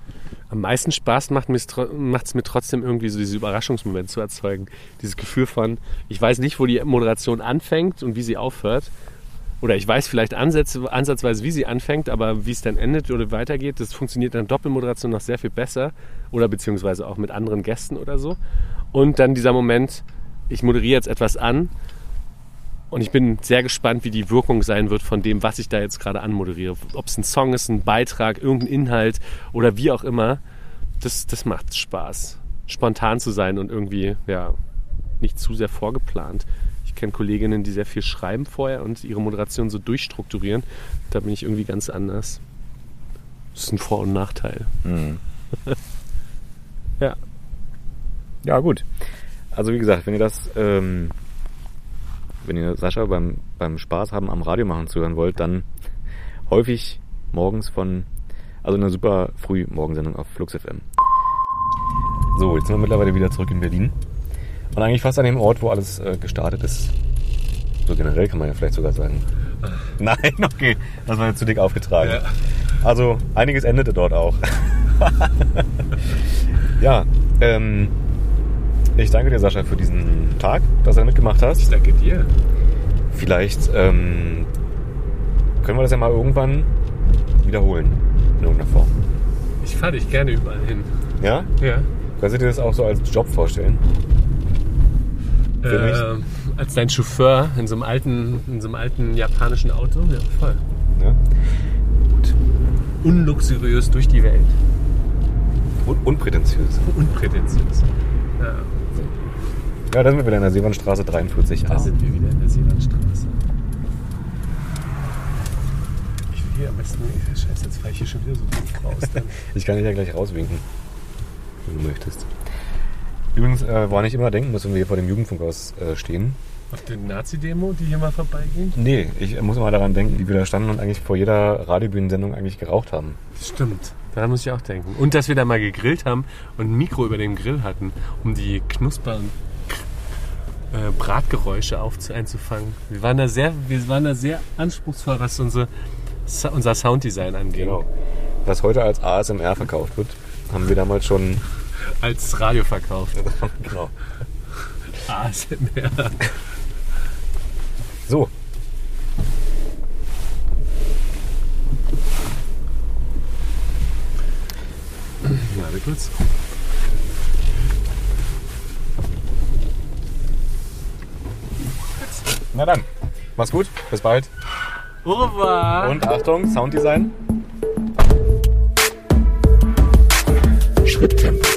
Am meisten Spaß macht es mir trotzdem irgendwie so diesen Überraschungsmoment zu erzeugen. Dieses Gefühl von, ich weiß nicht, wo die Moderation anfängt und wie sie aufhört oder ich weiß vielleicht ansätze, ansatzweise, wie sie anfängt, aber wie es dann endet oder weitergeht, das funktioniert dann Doppelmoderation noch sehr viel besser oder beziehungsweise auch mit anderen Gästen oder so. Und dann dieser Moment, ich moderiere jetzt etwas an und ich bin sehr gespannt, wie die Wirkung sein wird von dem, was ich da jetzt gerade anmoderiere. Ob es ein Song ist, ein Beitrag, irgendein Inhalt oder wie auch immer. Das, das macht Spaß. Spontan zu sein und irgendwie, ja, nicht zu sehr vorgeplant kenne Kolleginnen, die sehr viel schreiben vorher und ihre Moderation so durchstrukturieren. Da bin ich irgendwie ganz anders. Das ist ein Vor- und Nachteil. Mhm. ja. Ja, gut. Also wie gesagt, wenn ihr das, ähm, wenn ihr Sascha beim, beim Spaß haben am Radio machen zuhören wollt, dann häufig morgens von, also eine super früh Morgensendung auf Flux FM. So, jetzt sind wir mittlerweile wieder zurück in Berlin. Und eigentlich fast an dem Ort, wo alles äh, gestartet ist. So generell kann man ja vielleicht sogar sagen. Nein, okay, das war jetzt zu dick aufgetragen. Ja. Also einiges endete dort auch. ja, ähm, ich danke dir, Sascha, für diesen Tag, dass du mitgemacht hast. Ich danke dir. Vielleicht ähm, können wir das ja mal irgendwann wiederholen. In irgendeiner Form. Ich fahre dich gerne überall hin. Ja? Ja. Kannst du dir das auch so als Job vorstellen? Für äh, als dein Chauffeur in so einem alten, in so einem alten japanischen Auto. Ja, voll. Ja. Gut. Unluxuriös durch die Welt. Un unprätentiös. Unprätentiös. Ja. Ja, da sind wir wieder in der Seewandstraße 43. Da sind wir wieder in der Seewandstraße. Ich will hier am besten. Scheiße, jetzt fahre ich hier schon wieder so raus. ich kann dich ja gleich rauswinken, wenn du möchtest. Übrigens, äh, woran ich immer denken muss, wenn wir hier vor dem Jugendfunkhaus äh, stehen. Auf den Nazi-Demo, die hier mal vorbeigehen? Nee, ich muss immer daran denken, wie wir da standen und eigentlich vor jeder Radiobühnensendung eigentlich geraucht haben. Stimmt, daran muss ich auch denken. Und dass wir da mal gegrillt haben und ein Mikro über dem Grill hatten, um die Knusper- und äh, Bratgeräusche einzufangen. Wir waren da sehr, wir waren da sehr anspruchsvoll, was unsere, unser Sounddesign angeht. Genau. Was heute als ASMR verkauft wird, haben wir damals schon als Radio verkauft. genau. ASMR. So. Warte kurz. Na dann, mach's gut, bis bald. Urwa. Und Achtung, Sounddesign. Schritttempo.